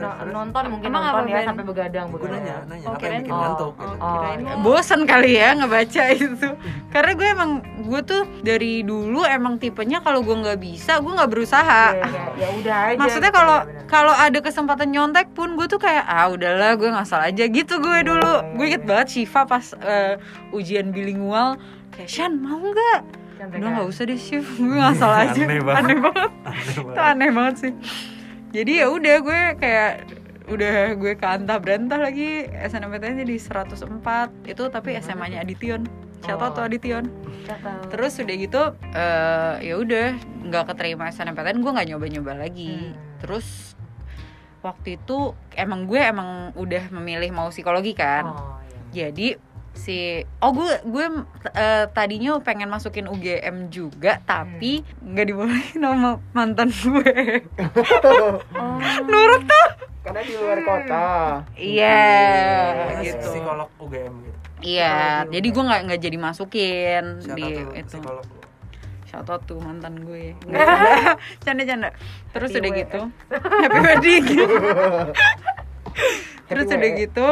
terus No- nonton mungkin Emang nonton apa, ya Ben? sampai begadang. Gue nanya nanya Oh, apa yang bikin oh, ngantuk? Oh, gitu. oh. Kirain lo- bosan kali ya ngebaca itu. Karena gue emang gue tuh dari dulu emang tipenya kalau gue nggak bisa gue nggak berusaha. Ya, ya, ya udah aja. maksudnya kalau ya, bener. kalau ada kesempatan nyontek pun gue tuh kayak ah udahlah gue ngasal aja. Gitu gue Iya, dulu. iya, gue inget banget Shiva pas eh, ujian bilingual kayak Shan mau nggak? Udah nggak usah deh Shiv. Gue ngasal aja Aneh banget. aneh banget. Aneh itu banget. aneh banget sih jadi ya udah gue kayak udah gue ke antah berantah lagi SNMPTN jadi 104 itu tapi SMA nya Adition siapa Oh. tuh Adition terus udah gitu eh ya udah nggak keterima SNMPTN gue nggak nyoba nyoba lagi. Hmm. terus waktu itu emang gue emang udah memilih mau psikologi kan. Oh, iya. jadi si oh gue gue eh, tadinya pengen masukin UGM juga tapi nggak dibolehin sama mantan gue. Nurut tuh. Karena di luar kota. iya Karena gitu. Psikolog UGM gitu. Iya Psikologi jadi gue nggak nggak jadi masukin siapa di tuh? itu. Psikolog. Shout out tuh mantan gue. Nggak canda canda canda terus Happy udah WF. gitu. Happy wedding terus Happy udah gitu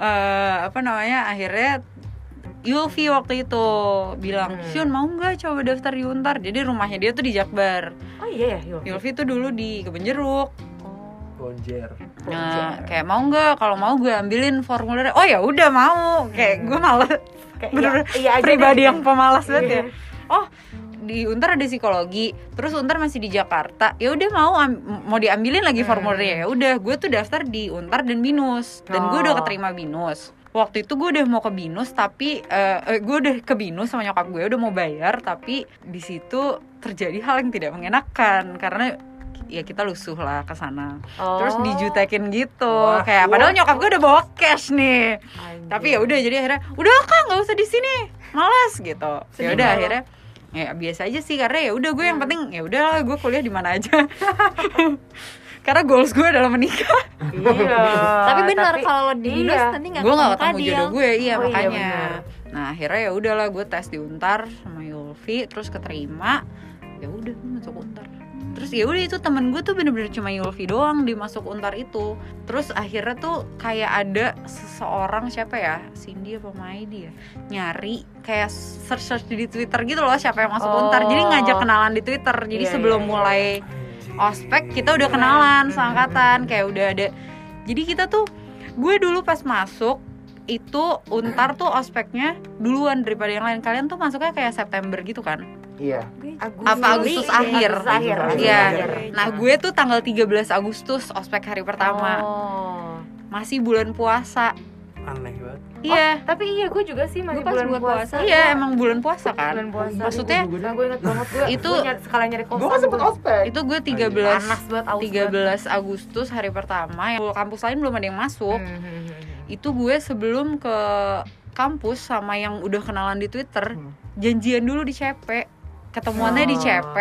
eh, apa namanya akhirnya Yulfi waktu itu bilang Hmm. Syun mau nggak coba daftar di Untar? Jadi rumahnya dia tuh di Jakbar. Oh iya ya, Yul. Yulfi tuh dulu di Kebun Jeruk. Bonjer. Nah, kayak mau nggak? Kalau mau gue ambilin formulirnya oh ya udah mau. Kayak gue malah Kayak bener-bener iya, iya aja pribadi deh. yang pemalas banget ya. Iya. oh di Untar ada psikologi terus Untar masih di Jakarta ya udah mau am- mau diambilin lagi Hmm. formulirnya ya udah gue tuh daftar di Untar dan Binus dan gue udah Oh. keterima Binus waktu itu gue udah mau ke Binus tapi eh, eh, gue udah ke Binus sama nyokap gue udah mau bayar tapi di situ terjadi hal yang tidak mengenakan karena ya kita lusuh lah ke sana Oh. terus dijutekin gitu Wah. kayak padahal nyokap gue udah bawa cash nih Anjir. tapi ya udah jadi akhirnya udah kak nggak usah di sini malas gitu ya udah akhirnya ya biasa aja sih karena ya udah gue yang penting ya udah gue kuliah di mana aja karena goals gue adalah menikah Iya. tapi benar kalau lo di binus iya. nanti nggak gue nggak ketemu jodoh gue iya Oh, iya, makanya benar. nah akhirnya ya udahlah gue tes di untar sama Yulfi terus keterima ya udah gue masuk untar terus ya udah itu temen gue tuh bener-bener cuma Yulfi doang di masuk untar itu. Terus akhirnya tuh kayak ada seseorang siapa ya? Cindy apa Maidi ya? Nyari kayak search search di Twitter gitu loh siapa yang masuk Oh. untar. Jadi ngajak kenalan di Twitter. Jadi Iya, sebelum iya, iya. mulai ospek kita udah kenalan seangkatan kayak udah ada. Jadi kita tuh gue dulu pas masuk itu untar tuh ospeknya duluan daripada yang lain. Kalian tuh masuknya kayak September gitu kan Iya. Agustus, apa Agustus akhir Agustus akhir. Agustus Iya. akhir. nah gue tuh tanggal 13 Agustus ospek hari pertama Oh. masih bulan puasa aneh banget iya Tapi iya gue juga sih masih Gue pas bulan bulan puasa. puasa. iya emang bulan puasa kan Bulan puasa. Maksudnya, Nah, gue inget banget gue itu- gue nyari, sekalian nyari kosan. Gue kan sempet gue. ospek. itu gue 13 Panas banget aus 13 Agustus hari pertama yang kampus lain belum ada yang masuk Hmm, hmm, hmm, hmm. itu gue sebelum ke kampus sama yang udah kenalan di Twitter Hmm. janjian dulu di CP ketemuannya di Oh. CP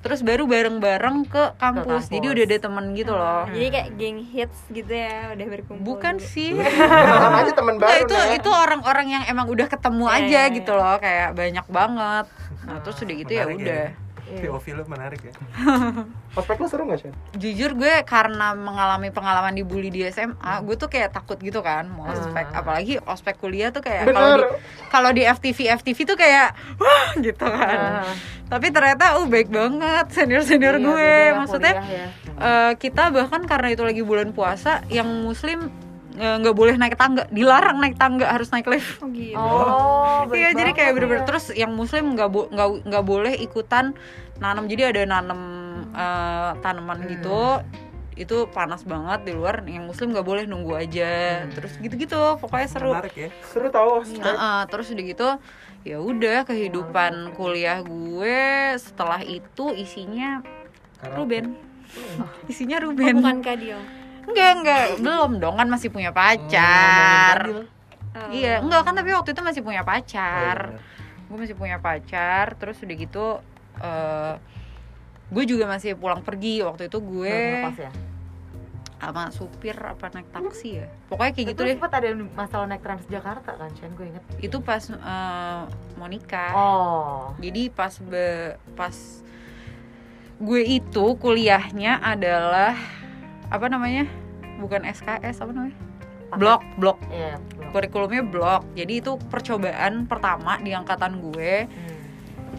terus baru bareng-bareng ke kampus. kampus. jadi udah ada temen gitu loh jadi kayak geng hits gitu ya udah berkumpul bukan dulu. sih Sama aja temen baru itu Nek. itu orang-orang yang emang udah ketemu Iya, aja iya. gitu loh kayak banyak banget nah terus udah gitu ya Menarik udah Iya. POV lu menarik ya Ospek lu seru gak sih? jujur gue karena mengalami pengalaman dibully di SMA gue tuh kayak takut gitu kan mau ospek Ah. apalagi ospek kuliah tuh kayak kalau di kalau di FTV FTV tuh kayak wah gitu kan Ah. tapi ternyata uh baik banget senior senior Iya, gue beda ya maksudnya kuliah ya. eh, kita bahkan karena itu lagi bulan puasa yang muslim eh, nggak boleh naik tangga dilarang naik tangga harus naik lift oh gitu Oh, baik iya jadi kayak bener-bener ya. terus yang muslim nggak bo- nggak nggak boleh ikutan nanam jadi ada nanam eh, tanaman Hmm. gitu. Itu panas banget di luar yang muslim nggak boleh nunggu aja. Terus gitu-gitu pokoknya seru. Menarik ya. seru tau Heeh, terus udah gitu ya udah kehidupan kuliah gue setelah itu isinya Ruben. Isinya Oh, Ruben. bukan Kadil enggak enggak. Belum dong kan masih punya pacar. Oh. iya enggak kan tapi waktu itu masih punya Oh, pacar gue masih punya pacar terus udah gitu eh gue juga masih pulang pergi. Waktu itu gue ya? sama supir apa naik taksi ya. Pokoknya kayak gitu itu deh. sempat ada masalah naik Transjakarta kan Chen gue inget itu pas mau nikah oh. Jadi pas be, pas gue itu kuliahnya adalah apa namanya bukan SKS apa namanya? Blok blok. Belum. kurikulumnya blok. Jadi itu percobaan pertama di angkatan gue. Hmm.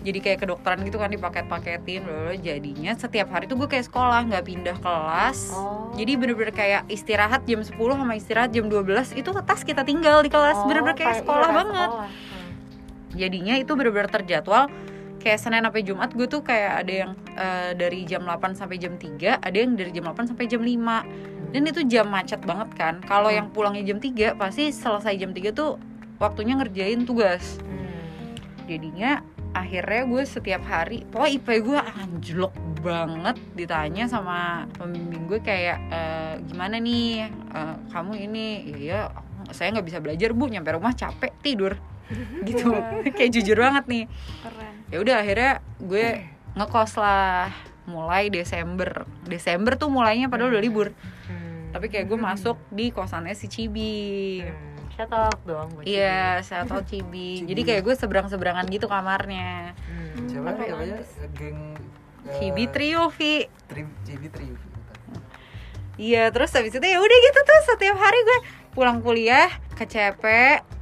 Jadi kayak kedokteran gitu kan dipaket-paketin bla. jadinya setiap hari tuh gue kayak sekolah nggak pindah kelas Oh. jadi bener-bener kayak istirahat jam 10 sama istirahat jam 12 itu tas kita tinggal di kelas Oh, bener-bener kayak iya, sekolah kayak banget sekolah. Hmm. jadinya itu bener-bener terjadwal kayak Senin sampai Jumat gue tuh kayak ada yang eh, dari jam 8 sampai jam 3 ada yang dari jam 8 sampai jam 5 dan itu jam macet banget kan kalau yang pulangnya jam 3 pasti selesai jam 3 tuh waktunya ngerjain tugas Hmm. jadinya akhirnya gue setiap hari pokoknya IP gue anjlok banget ditanya sama pembimbing gue kayak "Eh, gimana nih? Eh, kamu ini? Iya saya nggak bisa belajar bu. Nyampe rumah capek tidur. Gitu. Kayak jujur banget nih. Ya udah akhirnya gue ngekos lah mulai Desember. Desember tuh mulainya padahal udah libur. Hmm. tapi kayak gue masuk di kosannya si Cibi. Hmm. Shout out dong Iya, saya tau Cibi. Jadi kayak gue seberang-seberangan gitu kamarnya. Cibi. Hmm. Siapa Tapi- namanya? Geng eh, Cibi Trio, Vi. Tri- Cibi Trio. Iya, terus habis itu ya udah gitu tuh setiap hari gue pulang kuliah ke CP,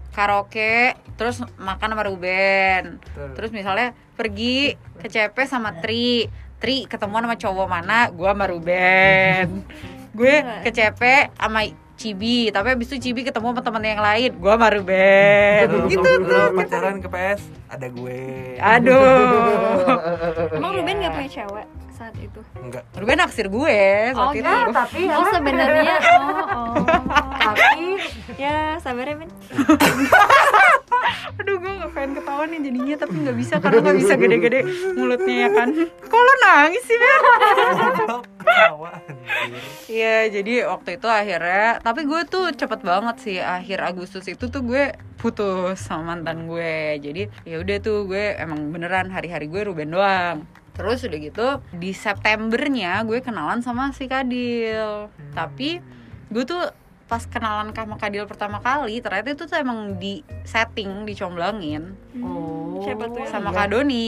karaoke, terus makan sama Ruben. Betul. Terus misalnya pergi ke CP sama Tri. Tri ketemuan sama cowok mana? Gue sama Ruben. gue ke CP sama Cibi, tapi abis itu Cibi ketemu sama temen yang lain, gue sama Ruben. Lu- gitu lu- tuh. lu pacaran ke PS ada gue. Aduh. emang. Ruben gak punya cewek saat itu Enggak. Ruben naksir gue saat Oh, itu. Ya, tapi oh sebenarnya oh oh tapi ya sabar ya Ben Aduh gue gak pengen ketawa nih jadinya tapi nggak bisa karena nggak bisa gede-gede mulutnya ya kan. Kok lo nangis sih anjir. Iya jadi waktu itu akhirnya tapi gue tuh cepet banget sih akhir Agustus itu tuh gue putus sama mantan gue jadi ya udah tuh gue emang beneran hari-hari gue Ruben doang terus udah gitu di Septembernya gue kenalan sama si Kadil tapi gue tuh pas kenalan sama Kadil pertama kali ternyata itu tuh emang di setting dicomblangin. Oh. siapa tuh ya sama iya. Kak Doni.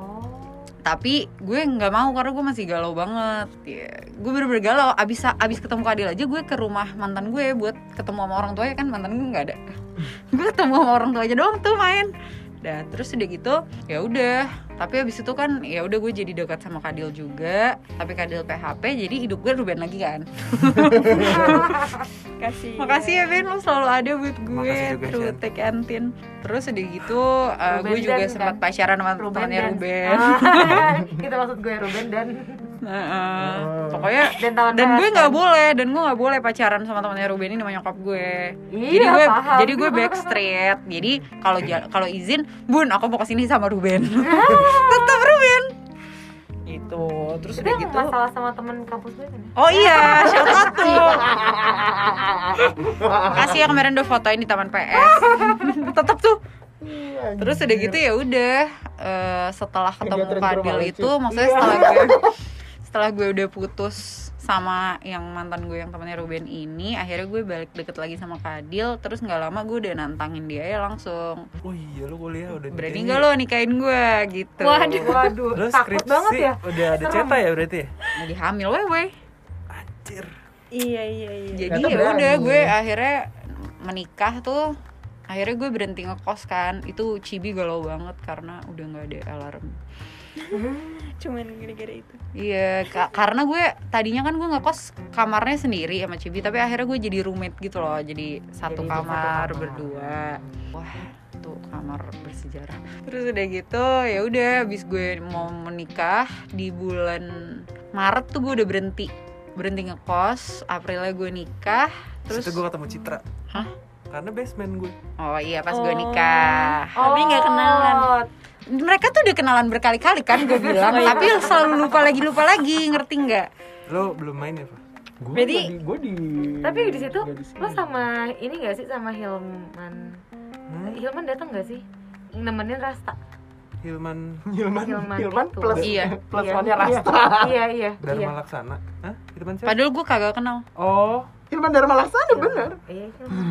Oh. Tapi gue nggak mau karena gue masih galau banget. Ya, gue bener-bener galau. Abis abis ketemu Kadil aja gue ke rumah mantan gue buat ketemu sama orang tuanya kan mantan gue nggak ada. Gue ketemu sama orang tuanya doang tuh main. Dan terus udah gitu ya udah tapi abis itu kan ya udah gue jadi dekat sama Kadil juga. Tapi Kadil PHP jadi hidup gue Ruben lagi kan. Kasih makasih ya Ben. Lo selalu ada buat gue. Makasih through thick and thin terus udah gitu uh, Ruben gue juga dan- sempat dan- pacaran sama Ruben temannya dan Ruben. Ah, kita maksud gue Ruben dan Heeh. pokoknya dan dan gue nggak kan? boleh dan gue nggak boleh pacaran sama temannya Ruben ini sama nyokap gue. Iya, jadi gue paham. jadi gue backstreet jadi kalau kalau izin bun aku mau ke sini sama Ruben tetap Ruben. Itu terus udah gitu. masalah sama temen kampus gue kan ya? oh iya shout out tuh. Kasih ya kemarin udah fotoin di taman PS. Tetap tuh. Terus udah gitu ya udah eh, setelah ketemu bermain itu maksudnya setelah gue setelah gue udah putus sama yang mantan gue yang temannya Ruben ini akhirnya gue balik deket lagi sama Kadil terus nggak lama gue udah nantangin dia ya langsung. Oh iya lu kuliah udah berani nggak ya? lo nikahin gue gitu. Waduh. waduh Lu takut banget ya? udah ada cetak ya berarti? Ya? lagi hamil wewe Anjir. iya iya iya. Jadi Ternyata ya. udah gue akhirnya menikah tuh. Akhirnya gue berhenti ngekos kan. Itu Cibi galau banget karena udah nggak ada alarm cuman gara-gara itu Iya, ka- karena gue tadinya kan gue ngekos kamarnya sendiri sama Cibi, tapi akhirnya gue jadi roommate gitu loh, jadi satu Jadi kamar satu kamar. berdua. Wah, tuh kamar bersejarah. Terus udah gitu, ya udah, habis gue mau menikah di bulan Maret tuh gue udah berhenti berhenti ngekos Aprilnya gue nikah Terus terus gue ketemu Citra. Hah? Karena basement gue. oh iya pas gue nikah Tapi nggak kenalan. Oh, mereka tuh udah kenalan berkali-kali kan gue bilang tapi selalu lupa lagi lupa lagi ngerti nggak Lo belum main ya, Pak? Gue Berarti- di, gue di tapi di situ lo sama ini gak sih sama Hilman? Hmm? Hilman datang gak sih? Nemenin Rasta. Hilman Hilman, Hilman Hilman itu. plus Iya. plus Iya. one-nya Rasta. iya iya. Dharma iya. Laksana. Hah? Hilman siapa? padahal gue kagak kenal Oh, Hilman Dharma Laksana bener. Iya,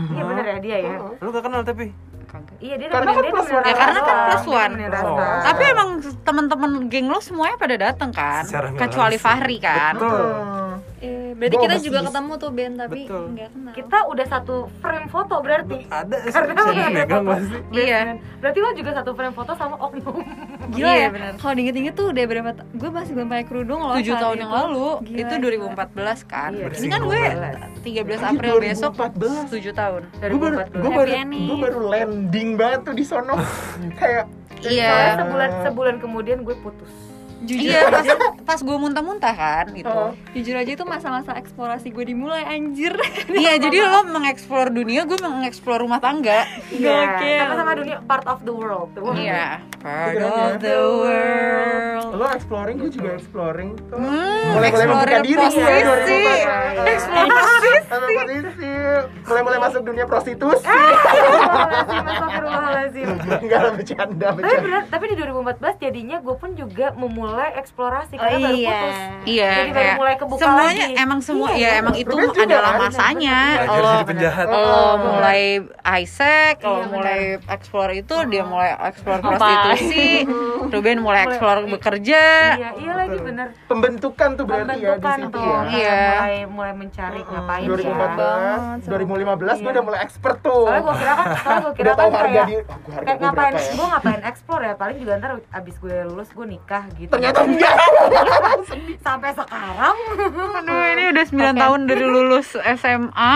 iya bener ya dia ya. lo gak kenal tapi? Kagak Iya dia Karena kan dia plus one. Ya, karena kan plus one. one. tapi emang teman-teman geng lo semuanya pada datang kan kecuali. Fahri kan Betul. Eh, berarti Gua kita masih juga bisa. ketemu tuh Ben tapi Betul. nggak kenal. Kita udah satu frame foto berarti. Ada sih Karena yang megang pasti. Iya. Berarti lo juga satu frame foto sama oknum. Gila Iya, ya. Kalau diinget-inget tuh udah berapa? Gue masih belum pakai kerudung loh. tujuh saat tahun itu. yang lalu Gila, itu 2014 kan Iya, ini kan gue 2014. 13 Anjir, April besok 2014. 7 tahun Gue baru, gue 2014. baru, gue baru landing banget tuh di sono. Kayak Soalnya iya sebulan sebulan kemudian gue putus. Jujur iya pas, aja, pas gue muntah-muntah kan gitu Oh. jujur aja itu masa-masa eksplorasi gue dimulai anjir. iya jadi lo mengeksplor dunia gue mengeksplor rumah tangga Gokil. Sama-sama dunia part of the world. Iya part of the world lo exploring, gue juga exploring. Tuh. Hmm, mulai mulai membuka diri posisi. ya 2014. Eksplorasi. Sampai posisi. Mulai mulai masuk dunia prostitusi. Astagfirullahaladzim. Enggak lah bercanda, Tapi bercanda. benar, tapi di 2014 jadinya gue pun juga memulai eksplorasi karena Oh, baru iya. putus. Iya, Jadi baru kayak mulai kebuka semuanya lagi. emang semua Iya, ya iya. emang itu juga adalah kan? masanya. Lo jadi penjahat. lo mulai Isaac, lo Iya, mulai explore itu, dia mulai Apa? prostitusi, Ruben mulai explore bekerja. Iya, iya lagi bener. Pembentukan tuh berarti ya di Pembentukan situ tuh, ya. kayak Iya. mulai mulai mencari ngapain ya. 2014, 2015 gue Iya. udah mulai expert tuh. Soalnya gue kira kan, soalnya gue kira kan kayak oh, kayak gua ngapain, ya? gue ngapain explore ya paling juga ntar abis gue lulus gue nikah gitu. Ternyata enggak. sampai sekarang. Aduh, ini udah 9 Oke. tahun dari lulus SMA.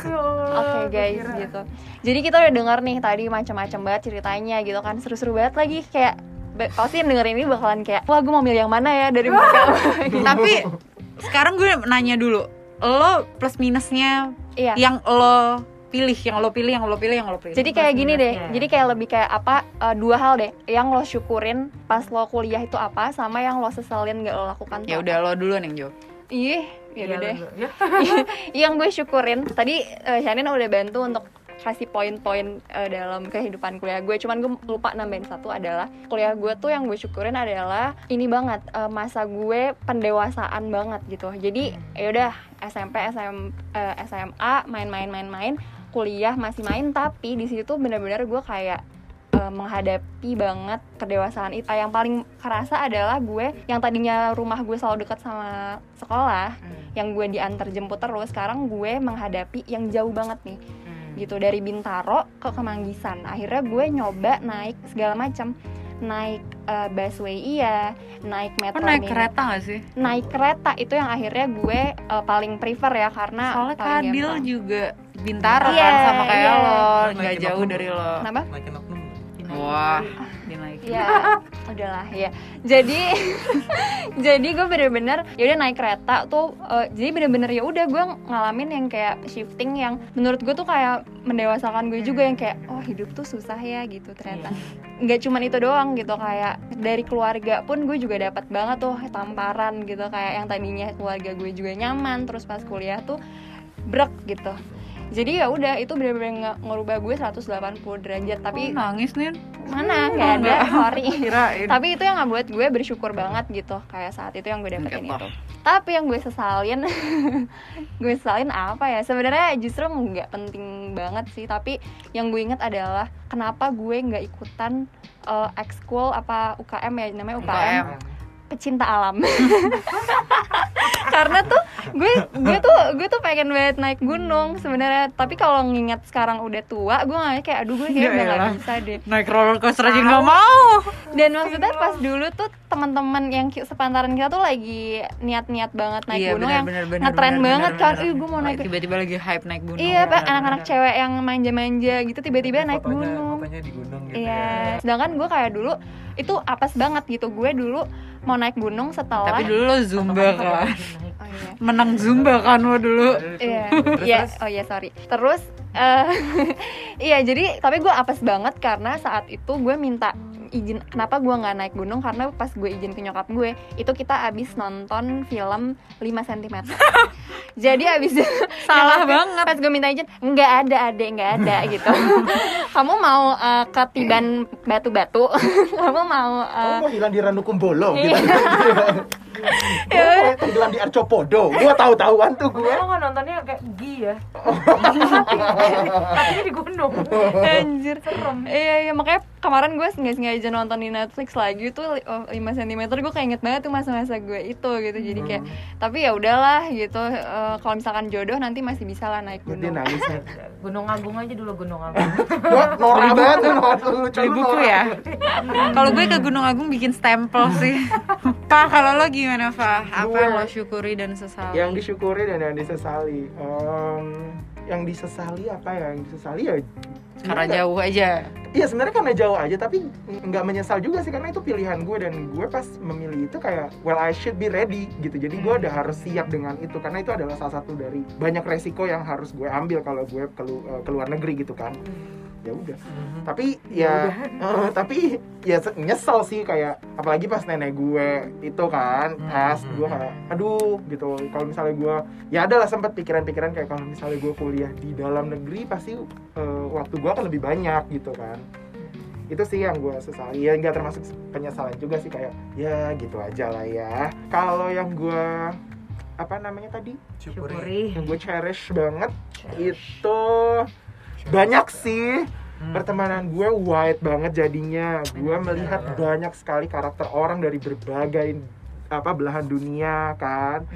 Ya Oke gua guys kira. gitu. Jadi kita udah dengar nih tadi macam-macam banget ceritanya gitu kan seru-seru banget lagi kayak pasti yang dengerin ini bakalan kayak wah gue mau milih yang mana ya dari mereka. Tapi sekarang gue nanya dulu, lo plus minusnya Iya. yang lo pilih, yang lo pilih, yang lo pilih, yang lo pilih. Jadi kayak gini deh. minusnya. Jadi kayak lebih kayak apa eh, dua hal deh. Yang lo syukurin pas lo kuliah itu apa sama yang lo seselin gak lo lakukan. ya udah lo duluan yang jawab. Ih, ya Iya, udah deh. ya. yang gue syukurin tadi eh, Shanine udah bantu untuk kasih poin-poin eh, dalam kehidupan kuliah gue cuman gue lupa nambahin satu adalah kuliah gue tuh yang gue syukurin adalah ini banget eh, masa gue pendewasaan banget gitu jadi yaudah SMP SM, eh, SMA main-main main-main kuliah masih main tapi di situ tuh bener-bener gue kayak eh, menghadapi banget kedewasaan. Itu yang paling kerasa adalah gue yang tadinya rumah gue selalu dekat sama sekolah yang gue diantar jemput terus sekarang gue menghadapi yang jauh banget nih. Gitu dari Bintaro ke Kemanggisan. Akhirnya gue nyoba naik segala macam naik eh, busway iya naik metro naik mini. kereta gak sih? naik kereta itu yang akhirnya gue eh, paling prefer ya karena Soalnya Kadil gampang. juga Bintaro Iya, kan sama kayak iya. lo, nggak jauh dari lo. kenapa Naikin oknum. Wah, dinaikin. ya udahlah ya. Jadi jadi gue bener-bener ya udah naik kereta tuh eh, jadi bener-bener ya udah gue ngalamin yang kayak shifting yang menurut gue tuh kayak mendewasakan gue juga yang kayak oh hidup tuh susah ya gitu ternyata. Nggak cuman itu doang gitu kayak dari keluarga pun gue juga dapat banget tuh tamparan gitu kayak yang tadinya keluarga gue juga nyaman terus pas kuliah tuh brek gitu jadi ya udah itu bener-bener nge- ngerubah gue 180 derajat. Tapi nangis nih. mana? Nggak ada sorry. Kirain. tapi itu yang ngebuat gue bersyukur banget gitu. Kayak saat itu yang gue dapetin itu. tapi yang gue sesalin gue sesalin apa ya? Sebenarnya justru nggak penting banget sih. Tapi yang gue inget adalah kenapa gue nggak ikutan eh, ekskul apa UKM ya? Namanya UKM, UKM. Pecinta alam. Karena tuh gue gue tuh gue tuh pengen banget naik gunung sebenarnya. Tapi kalau nginget sekarang udah tua gue nggak kayak aduh gue kayak Ya udah nggak bisa deh. Naik roller coaster aja nggak mau. dan maksudnya pas dulu tuh teman-teman yang sepantaran kita tuh lagi niat-niat banget naik Iya, gunung bener, yang bener, bener, ngetren bener, banget bener, kan ih gue mau naik. Tiba-tiba lagi hype naik gunung. iya anak-anak cewek yang manja-manja gitu tiba-tiba naik gunung. Fotonya di gunung gitu iya. ya. sedangkan gue kayak dulu itu apes banget gitu. Gue dulu mau naik gunung setelah Tapi dulu lo zumba kan. Oh iya, Iya. menang zumba kan lo dulu? Iya, iya, oh iya sorry. Terus, eh, iya jadi tapi gue apes banget karena saat itu gue minta izin kenapa gue nggak naik gunung? Karena pas gue izin ke nyokap gue itu kita abis nonton film 5 cm jadi abis Salah banget. pas gue minta izin nggak ada adek nggak ada gitu. Kamu mau eh, ketiban batu-batu? Kamu mau eh, Kamu mau hilang di Ranukumbolo gitu. Ya Gue tenggelam di Arcopodo. Gua tahu-tahuan tuh gue. Lo nggak nontonnya kayak Gi ya? Tapi di gunung. Anjir Iya iya makanya kemarin gue nggak sengaja nonton di Netflix lagi tuh li- oh, 5 cm gue kayak inget banget tuh masa-masa gue itu gitu jadi kayak tapi ya udahlah gitu eh, kalau misalkan jodoh nanti masih bisa lah naik gunung nangis. ya. Gunung Agung aja dulu Gunung Agung. Gua norak banget tuh lucu beli buku ya kalau gue ke Gunung Agung bikin stempel sih Pak kalau lo gimana Pak apa Gue- yang lo syukuri dan sesali? Yang disyukuri dan yang disesali. Em, yang disesali apa ya? Yang disesali ya karena sebenarnya jauh aja. Iya sebenarnya karena jauh aja tapi nggak menyesal juga sih karena itu pilihan gue. Dan gue pas memilih itu kayak well I should be ready gitu. Jadi gue udah harus siap dengan itu karena itu adalah salah satu dari banyak resiko yang harus gue ambil kalau gue kelu- eh, ke luar negeri gitu kan ya udah. Tapi ya eh, tapi ya se- nyesel sih kayak apalagi pas nenek gue itu kan pas gue kayak aduh gitu. Kalau misalnya gue ya adalah sempat pikiran-pikiran kayak kalau misalnya gue kuliah di dalam negeri pasti eh, waktu gue akan lebih banyak gitu kan. Itu sih yang gue sesali. Ya nggak termasuk penyesalan juga sih kayak ya gitu aja lah ya. Kalau yang gue apa namanya tadi? Syukuri. yang gue cherish banget itu banyak sih. Pertemanan gue wide banget jadinya. Gue melihat banyak sekali karakter orang dari berbagai apa belahan dunia kan.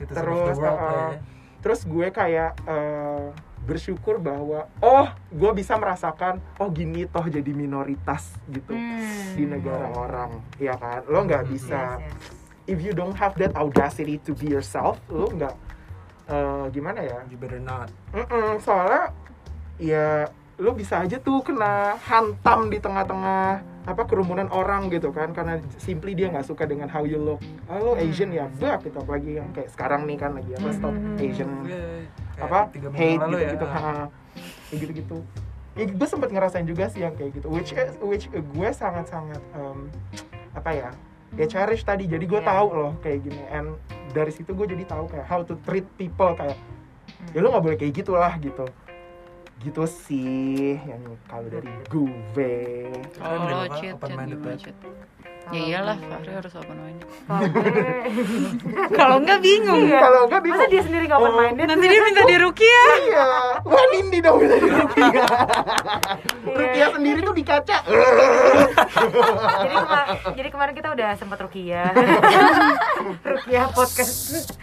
Citizen Terus, world uh, ya. terus gue kayak eh, bersyukur bahwa oh gue bisa merasakan oh gini toh jadi minoritas gitu di negara orang. Ya kan? Lo nggak bisa. If you don't have that audacity to be yourself lo nggak eh, gimana ya? You better not. Mm-mm, soalnya ya lo bisa aja tuh kena hantam di tengah-tengah apa kerumunan orang gitu kan karena simply dia nggak suka dengan how you look. Ah, lo Asian ya bak gitu apalagi yang kayak sekarang nih kan lagi apa stop Asian Kayak apa tiga minggu hate lalu gitu ya. gitu gitu gitu ya gue sempet ngerasain juga sih yang kayak gitu which is- which gue sangat sangat apa ya ya cherish tadi jadi gue Iya. tahu loh kayak gini and dari situ gue jadi tahu kayak how to treat people kayak ya lo nggak boleh kayak gitulah gitu gitu sih yang kalau dari gue gimana banget. cheat ya iyalah Fahri harus open minded. Kalau enggak bingung. Iya. kalau nggak Masa bingung dia sendiri gak open Oh. minded? nanti dia minta di Rukia. Iya. Wah Nindi dong dari Rukia. Rukia sendiri tuh di kaca. Jadi, kema- jadi kemarin kita udah sempat rukia. Rukia podcast.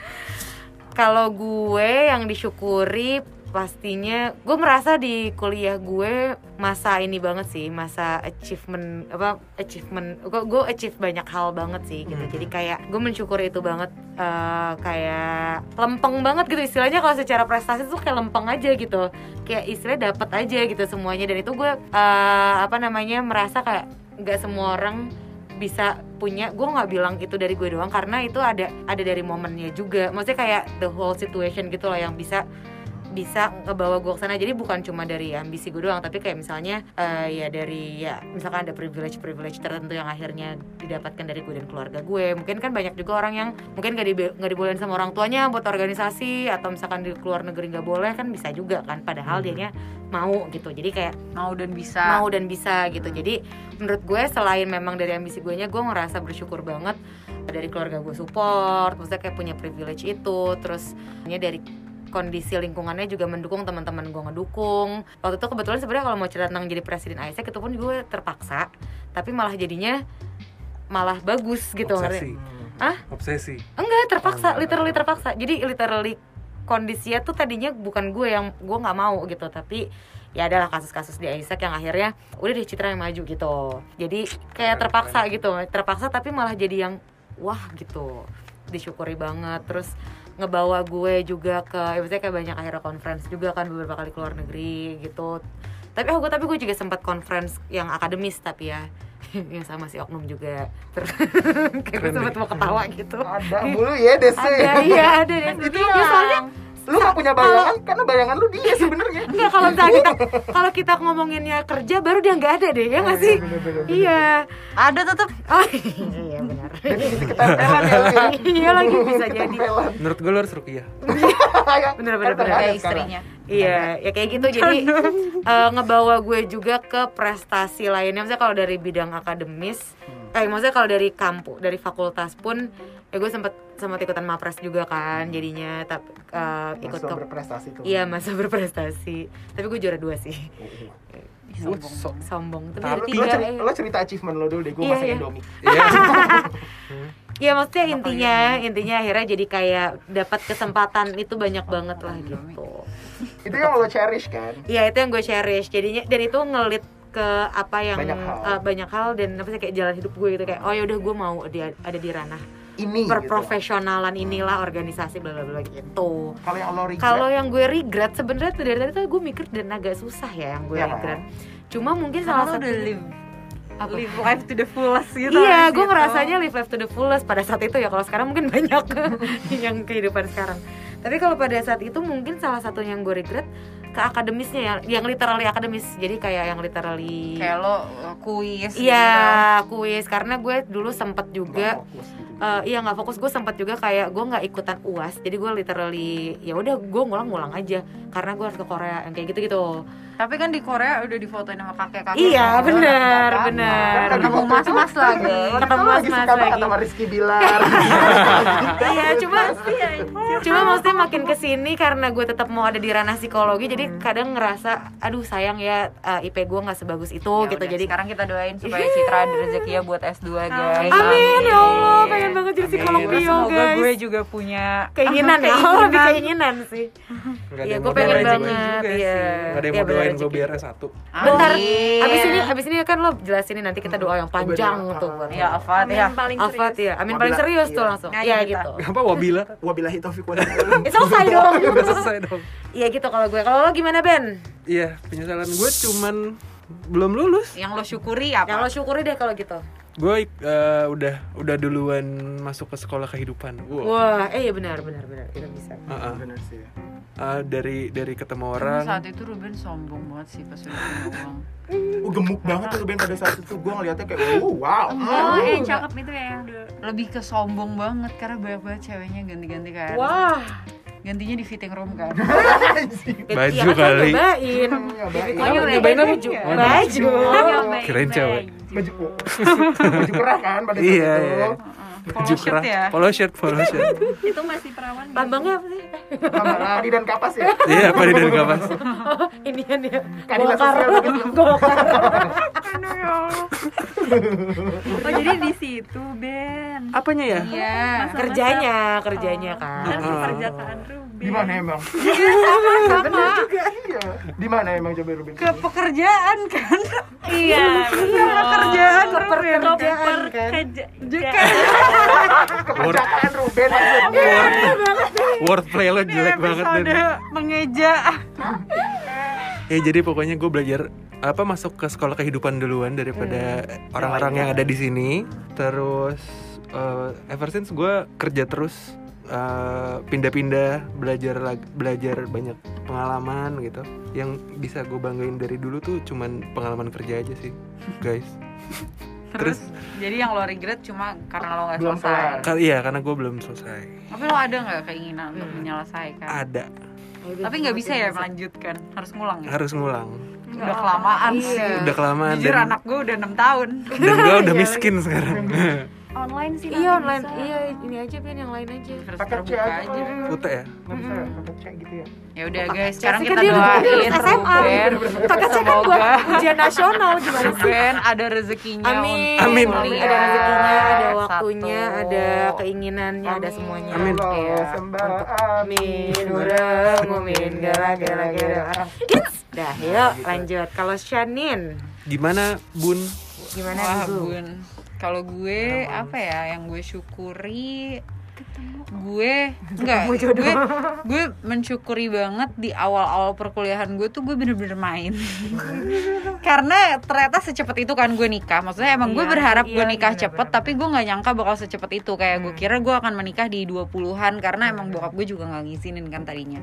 Kalau gue yang disyukuri pastinya gue merasa di kuliah gue masa ini banget sih masa achievement apa achievement gue gue achieve banyak hal banget sih gitu. Hmm. jadi kayak gue mensyukuri itu banget eh, kayak lempeng banget gitu. Istilahnya kalau secara prestasi tuh kayak lempeng aja gitu. Kayak istilahnya dapat aja gitu semuanya. Dan itu gue eh, apa namanya merasa kayak nggak semua orang bisa punya gue nggak bilang itu dari gue doang. Karena itu ada ada dari momennya juga. Maksudnya kayak the whole situation gitu loh yang bisa bisa ngebawa gue ke sana. Jadi bukan cuma dari ambisi gue doang tapi kayak misalnya eh, ya dari ya misalkan ada privilege privilege tertentu yang akhirnya didapatkan dari gue dan keluarga gue mungkin kan banyak juga orang yang mungkin gak, dibe- nggak dibolehin sama orang tuanya buat organisasi atau misalkan di luar negeri nggak boleh kan bisa juga kan. Padahal dianya mau gitu. Jadi kayak mau dan bisa. mau dan bisa gitu. Jadi menurut gue selain memang dari ambisi gue nya gue ngerasa bersyukur banget dari keluarga gue support. Maksudnya kayak punya privilege itu. Terus ya dari kondisi lingkungannya juga mendukung teman-teman gue ngedukung. Waktu itu kebetulan sebenarnya kalau mau cerita tentang jadi presiden AISEC itu pun gue terpaksa tapi malah jadinya malah bagus gitu Obsesi. Hah? Obsesi. enggak terpaksa literally terpaksa. Jadi literally kondisinya tuh tadinya bukan gue yang gue nggak mau gitu tapi ya adalah kasus-kasus di Isaac yang akhirnya udah deh Citra yang maju gitu. Jadi kayak terpaksa gitu terpaksa tapi malah jadi yang wah gitu disyukuri banget. Terus ngebawa gue juga ke ya maksudnya kayak banyak akhirnya conference juga kan beberapa kali keluar negeri gitu. Tapi aku tapi gue juga sempat conference yang akademis tapi ya. Yang sama si oknum juga. Terus kayak sempet deh. mau ketawa gitu. Ada mulu ya DC ada iya ada deh Itu ya soalnya lu gak punya bayangan karena bayangan lu dia sebenarnya. Enggak kalau misalnya kita kalau kita ngomonginnya kerja baru dia nggak ada deh ya nggak sih? Iya Ada tetap oh iya. Benar jadi ketempelan ya ya? Iya lagi bisa jadi. Menurut gue lu harus rukiah. Bener bener bener. ada kayak istrinya. Iya, ya kayak gitu. Jadi eh, ngebawa gue juga ke prestasi lainnya. Maksudnya kalau dari bidang akademis, eh maksudnya kalau dari kampus, dari fakultas pun, ya gue sempet sempat ikutan mapres juga kan. Jadinya tapi eh, ikut Mahasiswa ke berprestasi tuh Iya masa berprestasi Tapi gue juara dua sih Gue so- Sombong Tapi lu, tiga lu cerita, eh. achievement lo dulu deh, gue Iya, masak iya. Indomie Iya. Ya maksudnya intinya Intinya akhirnya jadi kayak Dapat kesempatan itu banyak banget lah gitu Itu yang lo cherish kan? Iya itu yang gue cherish jadinya dan itu ngelit ke apa yang Banyak hal. eh, banyak hal dan apa sih kayak jalan hidup gue gitu kayak oh ya udah gue mau di, ada di ranah Ini gitu. perprofesionalan inilah organisasi bla bla bla gitu. Kalau yang lo regret, Kalau yang gue regret sebenarnya tuh dari tadi tuh gue mikir dan agak susah ya yang gue Iya. regret. Cuma mungkin Karena salah satu live Apa? live life to the fullest gitu Iya, gue itu. ngerasanya live life to the fullest pada saat itu ya. Kalau sekarang mungkin banyak yang kehidupan sekarang. Tapi kalau pada saat itu mungkin salah satu yang gue regret ke akademisnya ya, yang literally akademis. Jadi kayak yang literally kayak lo uh, kuis Iya, kuis. Karena gue dulu sempet juga gitu. eh, iya nggak fokus. Gue sempet juga kayak gue nggak ikutan uas jadi gue literally ya udah gue ngulang-ngulang aja. Karena gue harus ke Korea yang kayak gitu gitu tapi kan di Korea udah difotoin sama kakek-kakek iya gitu. benar Kan benar lagi ketemu itu- mas-mas lagi. Ketemu itu lo lagi. sama Rizky Bilar. Iya cuma cuma maksudnya makin ke sini karena gue tetap mau ada di ranah psikologi jadi kadang ngerasa aduh sayang ya eh, IP gue nggak sebagus itu Ya gitu. udah, jadi sekarang kita doain supaya Citra ada rezekinya buat S2 guys amin ya Allah. Pengen banget jadi psikolog Amin. bio semoga guys. gue juga punya keinginan ya oh lebih keinginan sih. Iya gue pengen banget juga Iya. Nggak ada yang Iya, mau doain gue rezeki. biar S1 Bentar, Amin. abis ini abis ini kan lo jelasin nih nanti kita doa yang panjang Bener. tuh ya Afat ya. Alfat ya, amin paling serius tuh iya. langsung. Iya gitu. Apa wabila? Wal hidayah. Eh, selesai dong. Udah selesai dong. Iya gitu kalau gue, kalau lo gimana Ben? Iya, penyesalan gue cuman belum lulus. Yang lo syukuri apa? Yang lo syukuri deh kalau gitu. Gue eh, udah udah duluan masuk ke sekolah kehidupan. Wow. Wah, eh iya benar benar benar. Kita bisa. Heeh. Bener sih. Eh, dari dari ketemu Tapi orang. saat itu Ruben sombong banget sih pas udah uang Oh, gemuk banget tuh Ben pada saat itu. Gue ngeliatnya kayak oh, wow. oh yang cakep itu ya yang lebih ke sombong banget karena banyak banget ceweknya ganti-ganti kan. Wah, gantinya di fitting room kan Baju lo kali. nyobain Nyobain. Baju Baju Kirain cewek. Baju baju kerah kan pada saat Iya, itu. iya. Polo shirt ya? Polo shirt, polo shirt. Itu masih perawan? Lambangnya apa sih? Sama Adi dan Kapas ya. Iya, Padi dan Kapas? Oh, ini kan ya Golkar. Sosial gitu. Golkar. Oh jadi di situ Ben. Apanya ya? iya. Kerjanya, kerjanya kan. Kan Ah. pekerjaan Ruben Di mana emang? Bener juga iya. Di mana emang coba Ruben? ke pekerjaan kan. Iya pekerjaan Kepekerjaan kan Keperjakaan Ruben. Wordplay lo jelek banget Dan. mengeja Ya jadi pokoknya gue belajar apa masuk ke sekolah kehidupan duluan daripada orang-orang yang ada di sini. Terus eh, ever since gue kerja terus eh, pindah-pindah belajar lag- belajar banyak pengalaman gitu. Yang bisa gue banggain dari dulu tuh cuman pengalaman kerja aja sih, guys. Terus jadi yang lo regret cuma karena lo nggak Belum selesai kelar. Ka- iya karena gue belum selesai. tapi lo ada nggak keinginan untuk menyelesaikan Ada tapi nggak bisa ya melanjutkan harus ngulang ya harus ngulang. udah kelamaan sih Iya. Udah kelamaan jujur dan, anak gue udah enam tahun dan gue udah miskin sekarang. online sih Iya online, bisa. iya ini aja Ben yang lain aja harus Paket C terbuka aja. aja ya. Nggak bisa ya, C gitu ya. ya udah guys sekarang kita doain SMA. Kakak saya kan buat ujian nasional gimana sih? Ada rezekinya Amin. Amin. Ada rezekinya, ada waktunya, ada keinginannya, ada semuanya. Amin. Iya. sembah Amin, murah, mumin, gara gara gara. Dah, yuk lanjut. Kalau Shanin, Gimana Bun? gimana Wah? Bun. Kalau gue apa ya yang gue syukuri gue enggak gue gue mensyukuri banget di awal-awal perkuliahan gue tuh gue bener-bener main. Karena ternyata secepat itu kan gue nikah. Maksudnya emang gue Iya, berharap gue iya, nikah bener, cepet bener, tapi gue nggak nyangka bakal secepat itu. Kayak gue Hmm. kira gue akan menikah di 20-an karena emang bokap gue juga nggak ngizinin kan tadinya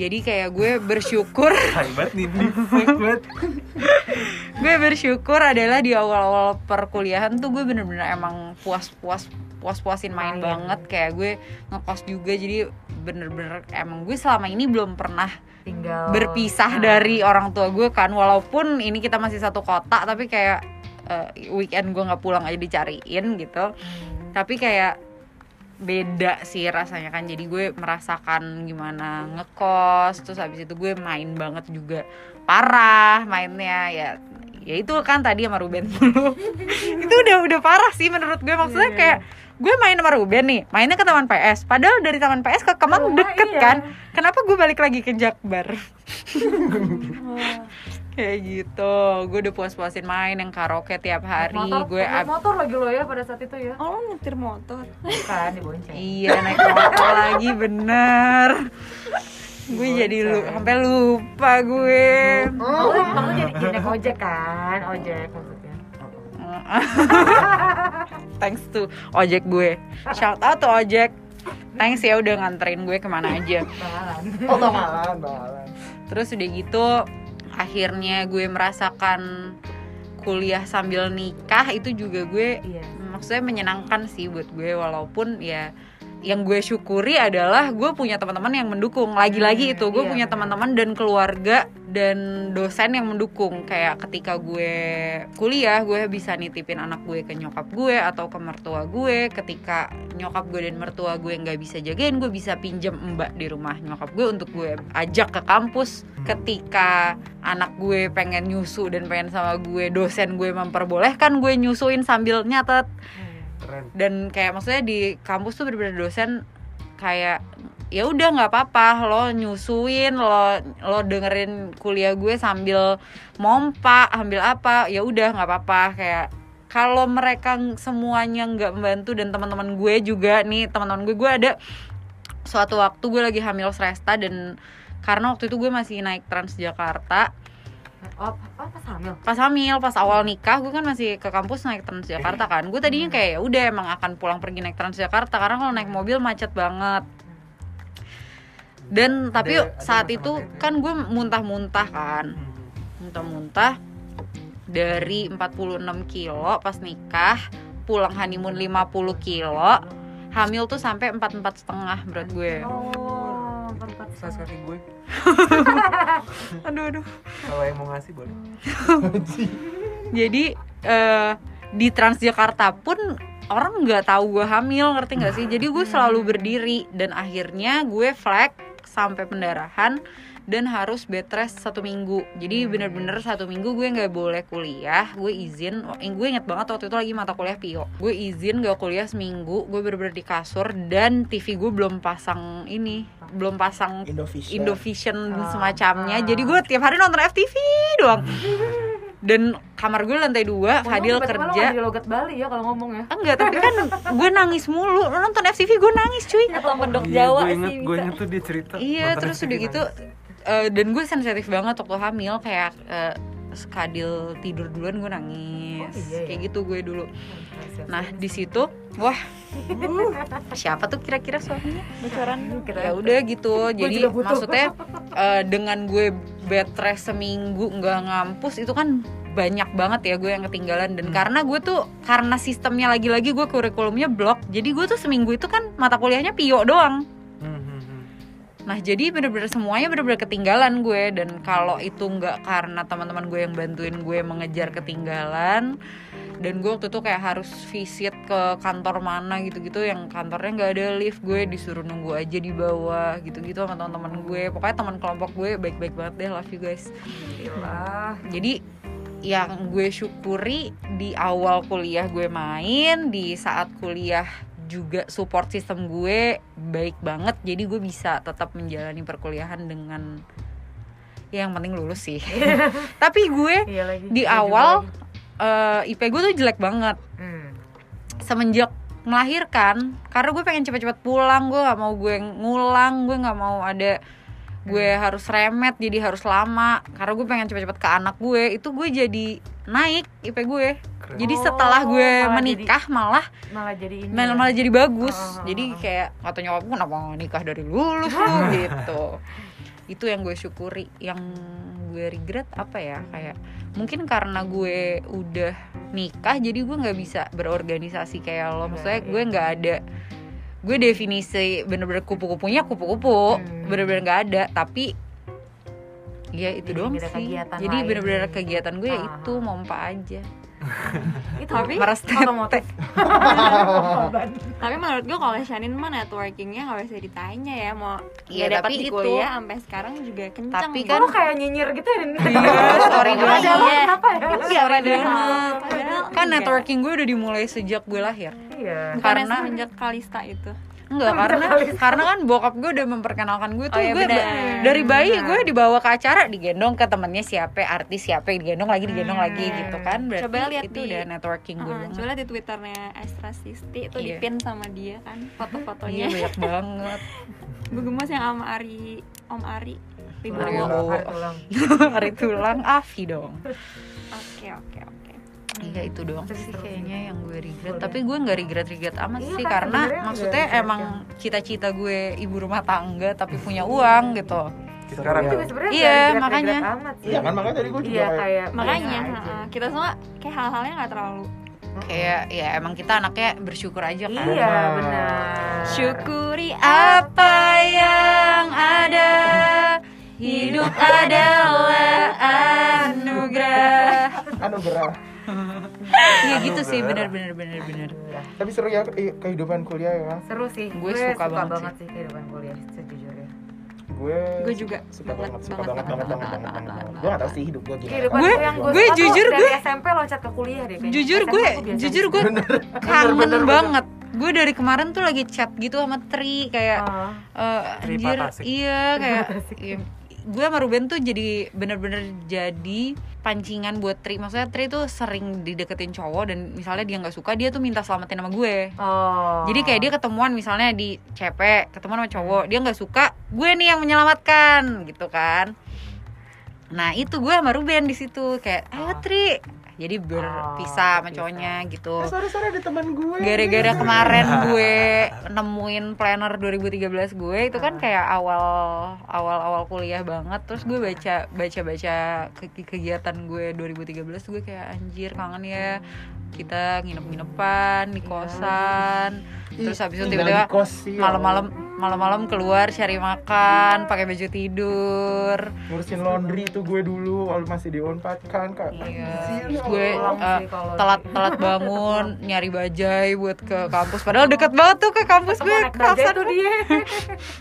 jadi kayak gue bersyukur Hebat nih, banget. gue bersyukur adalah di awal-awal perkuliahan tuh gue bener-bener emang puas-puas puas-puasin main Main. banget kayak gue ngekos juga jadi bener-bener emang gue selama ini belum pernah tinggal berpisah Nah. dari orang tua gue kan walaupun ini kita masih satu kota tapi kayak eh, weekend gue nggak pulang aja dicariin gitu Hmm. tapi kayak beda sih rasanya kan. Jadi gue merasakan gimana ngekos terus habis itu gue main banget juga. Parah mainnya. Ya ya itu kan tadi sama Ruben dulu. Itu udah udah parah sih menurut gue. Maksudnya kayak gue main sama Ruben nih. Mainnya ke taman PS padahal dari taman PS ke Kemang Rumah, deket iya. kan. Kenapa gue balik lagi ke Jakbar kayak gitu. Gue udah puas-puasin main yang karaoke tiap hari. Motor, gue ab- motor lagi lo ya pada saat itu ya. Oh, lo nyetir motor. bukan dibonceng. Iya naik motor lagi bener. Gue jadi lu sampai lupa gue. Oh, kamu jadi jadi naik ojek kan? Ojek maksudnya. Thanks to ojek gue. Shout out to ojek. Thanks ya udah nganterin gue ke mana aja. Bakalan. Oh, bakalan. Terus udah gitu Akhirnya gue merasakan kuliah sambil nikah itu juga gue iya. maksudnya menyenangkan sih buat gue walaupun ya yang gue syukuri adalah gue punya teman-teman yang mendukung. Lagi-lagi Hmm, itu gue iya, punya teman-teman dan keluarga dan dosen yang mendukung. Kayak ketika gue kuliah gue bisa nitipin anak gue ke nyokap gue atau ke mertua gue. Ketika nyokap gue dan mertua gue nggak bisa jagain gue bisa pinjam mbak di rumah nyokap gue untuk gue ajak ke kampus. Ketika anak gue pengen nyusu dan pengen sama gue dosen gue memperbolehkan gue nyusuin sambil nyatet. Keren. dan kayak maksudnya di kampus tuh bener-bener dosen kayak ya udah nggak apa-apa. Lo nyusuin lo lo dengerin kuliah gue sambil mompa ambil apa ya udah nggak apa-apa. Kayak kalau mereka semuanya nggak membantu dan teman-teman gue juga nih teman-teman gue gue ada suatu waktu gue lagi hamil Sresta dan karena waktu itu gue masih naik Transjakarta. Oh pas hamil? Pas hamil pas awal nikah gue kan masih ke kampus naik Transjakarta kan. Gue tadinya kayak ya udah emang akan pulang pergi naik Transjakarta. Karena kalau naik mobil macet banget dan tapi Ada- ada saat itu itu ya? kan gue muntah-muntah kan. Muntah-muntah dari 46 kilo pas nikah pulang honeymoon 50 kilo hamil tuh sampai 44 setengah berat gue. Oh Size kaki gue. aduh aduh. Kalau yang mau ngasih boleh. jadi eh, di Transjakarta pun orang nggak tahu gue hamil ngerti nggak sih? Jadi gue selalu berdiri dan akhirnya gue flag sampai pendarahan dan harus bed rest satu minggu. Jadi bener-bener satu minggu gue nggak boleh kuliah. Gue izin eh, gue inget banget waktu itu lagi mata kuliah pio gue izin gak kuliah seminggu gue bener-bener di kasur dan TV gue belum pasang ini belum pasang Indovision. Indovision Ah, semacamnya. Ah. jadi gue tiap hari nonton FTV doang dan kamar gue lantai dua Fadil lo kerja. di logat Bali ya kalau ngomong ya. Enggak tapi kan gue nangis mulu. Lo nonton FTV gue nangis cuy. Atau mendok Iya, Jawa gue inget, sih gue inget tuh dia cerita. iya terus udah gitu eh, dan gue sensitif banget waktu hamil kayak eh, sekadil tidur duluan gue nangis. Oh, iya ya? kayak gitu gue dulu. Nah di situ wah siapa tuh kira-kira suaminya? Bocoran. ya udah gitu jadi maksudnya eh, dengan gue bed rest seminggu nggak ngampus itu kan banyak banget ya gue yang ketinggalan dan Hmm. karena gue tuh karena sistemnya lagi-lagi gue kurikulumnya blok jadi gue tuh seminggu itu kan mata kuliahnya pio doang Hmm, hmm, hmm. nah jadi bener-bener semuanya bener-bener ketinggalan gue dan kalau itu nggak karena teman-teman gue yang bantuin gue mengejar ketinggalan dan gue waktu itu kayak harus visit ke kantor mana gitu-gitu yang kantornya nggak ada lift gue disuruh nunggu aja di bawah gitu-gitu sama teman-teman gue pokoknya teman kelompok gue baik-baik banget deh love you guys Gila. jadi yang gue syukuri di awal kuliah gue main di saat kuliah juga support sistem gue baik banget jadi gue bisa tetap menjalani perkuliahan dengan ya yang penting lulus sih tapi gue Iya lagi. di Iya awal lagi. Eh, IP gue tuh jelek banget Hmm. semenjak melahirkan karena gue pengen cepet-cepet pulang gue nggak mau gue ngulang gue nggak mau ada gue harus remet jadi harus lama karena gue pengen cepet-cepet ke anak gue itu gue jadi naik IP gue Keren. jadi Oh, setelah gue malah menikah malah malah jadi ini malah, ya. malah jadi bagus Oh, oh, jadi oh. kayak kata nyokap gue kenapa nikah dari lulus lu gitu itu yang gue syukuri. Yang gue regret apa ya? Kayak mungkin karena gue udah nikah jadi gue nggak bisa berorganisasi kayak lo. Maksudnya gue nggak ada gue definisi bener-bener kupu-kupunya kupu-kupu. Hmm. bener-bener nggak ada tapi ya itu Jadi doang sih. jadi bener-bener kegiatan gue ya Ah. itu mompa aja itu Tapi otomotif Tapi menurut gue kalau Shanin mah networkingnya nggak bisa ditanya ya mau Iya, nggak dapat tapi di itu- kuliah sampai sekarang juga kencang. Tapi kan- lu kayak nyinyir gitu ya Iya, sorry Ada banget. lo Iya. kenapa ya banget. padahal Kan networking gue udah dimulai sejak gue lahir. iya karena- semenjak Kalista itu. Enggak, karena karena kan bokap gue udah memperkenalkan gue tuh Oh, iya, gue dari bayi gue dibawa ke acara digendong ke temennya siapa artis siapa digendong lagi digendong lagi gitu kan berarti Coba lihat itu di- udah networking gue Uh, coba lihat di twitternya Astra Sisti itu Iya. dipin sama dia kan iya foto-fotonya. banyak banget Gue gemes yang sama Ari, Om Ari. Hari tulang. hari tulang Avi dong Oke oke oke. Iya itu doang sih terus. kayaknya yang gue regret Boleh. Tapi gue nggak regret-regret amat Iya sih kan, Karena maksudnya nggak emang regret cita-cita gue ibu rumah tangga Tapi punya uang gitu Sekarang sebenarnya Iya, makanya. amat sih. Iya kan makanya tadi gue juga Iya kayak kayak Makanya uh, kita semua kayak hal-halnya nggak terlalu. Kayak ya emang kita anaknya bersyukur aja kan Iya benar. Syukuri Apa yang ada Hidup adalah anugerah anugerah. Iya gitu sih bener-bener bener-bener Tapi seru ya eh, kehidupan kuliah ya. Seru sih. Gue suka banget sih kehidupan kuliah sejujurnya. Gue Gue juga suka banget, banget, suka banget, banget, banget, banget, banget, banget, banget. Gue gak tau sih hidup gue gimana. Kehidupan Gue- gue yang jujur, dari gue- SMP loncat ke kuliah deh kayaknya. Jujur gue Jujur gue kangen banget Gue dari kemarin tuh lagi chat gitu sama Tri Kayak Ah. eh, anjir iya kayak iya, gue sama Ruben tuh jadi bener-bener jadi pancingan buat Tri. Maksudnya Tri tuh sering dideketin cowok dan misalnya dia nggak suka dia tuh minta selamatin sama gue. Oh. jadi kayak dia ketemuan misalnya di CP ketemuan sama cowok dia nggak suka gue nih yang menyelamatkan gitu kan. Nah itu gue sama Ruben di situ kayak ayo Tri jadi berpisah sama berpisah. cowoknya gitu. Eh, sore-sore ada teman gue. gara-gara kemarin gue nemuin planner 2013 gue itu kan kayak awal awal awal kuliah banget. Terus gue baca baca baca ke- kegiatan gue 2013 gue kayak anjir kangen ya. Kita nginep-nginepan di kosan terus habis itu tiba-tiba ya malam-malam malam-malam keluar cari makan pakai baju tidur. Ngurusin laundry itu gue dulu waktu masih di Unpad kan kak. Iya, Anjir, terus ya gue uh, kalau telat telat bangun nyari bajai buat ke kampus. Padahal deket banget tuh ke kampus gue kelasan tuh. dia.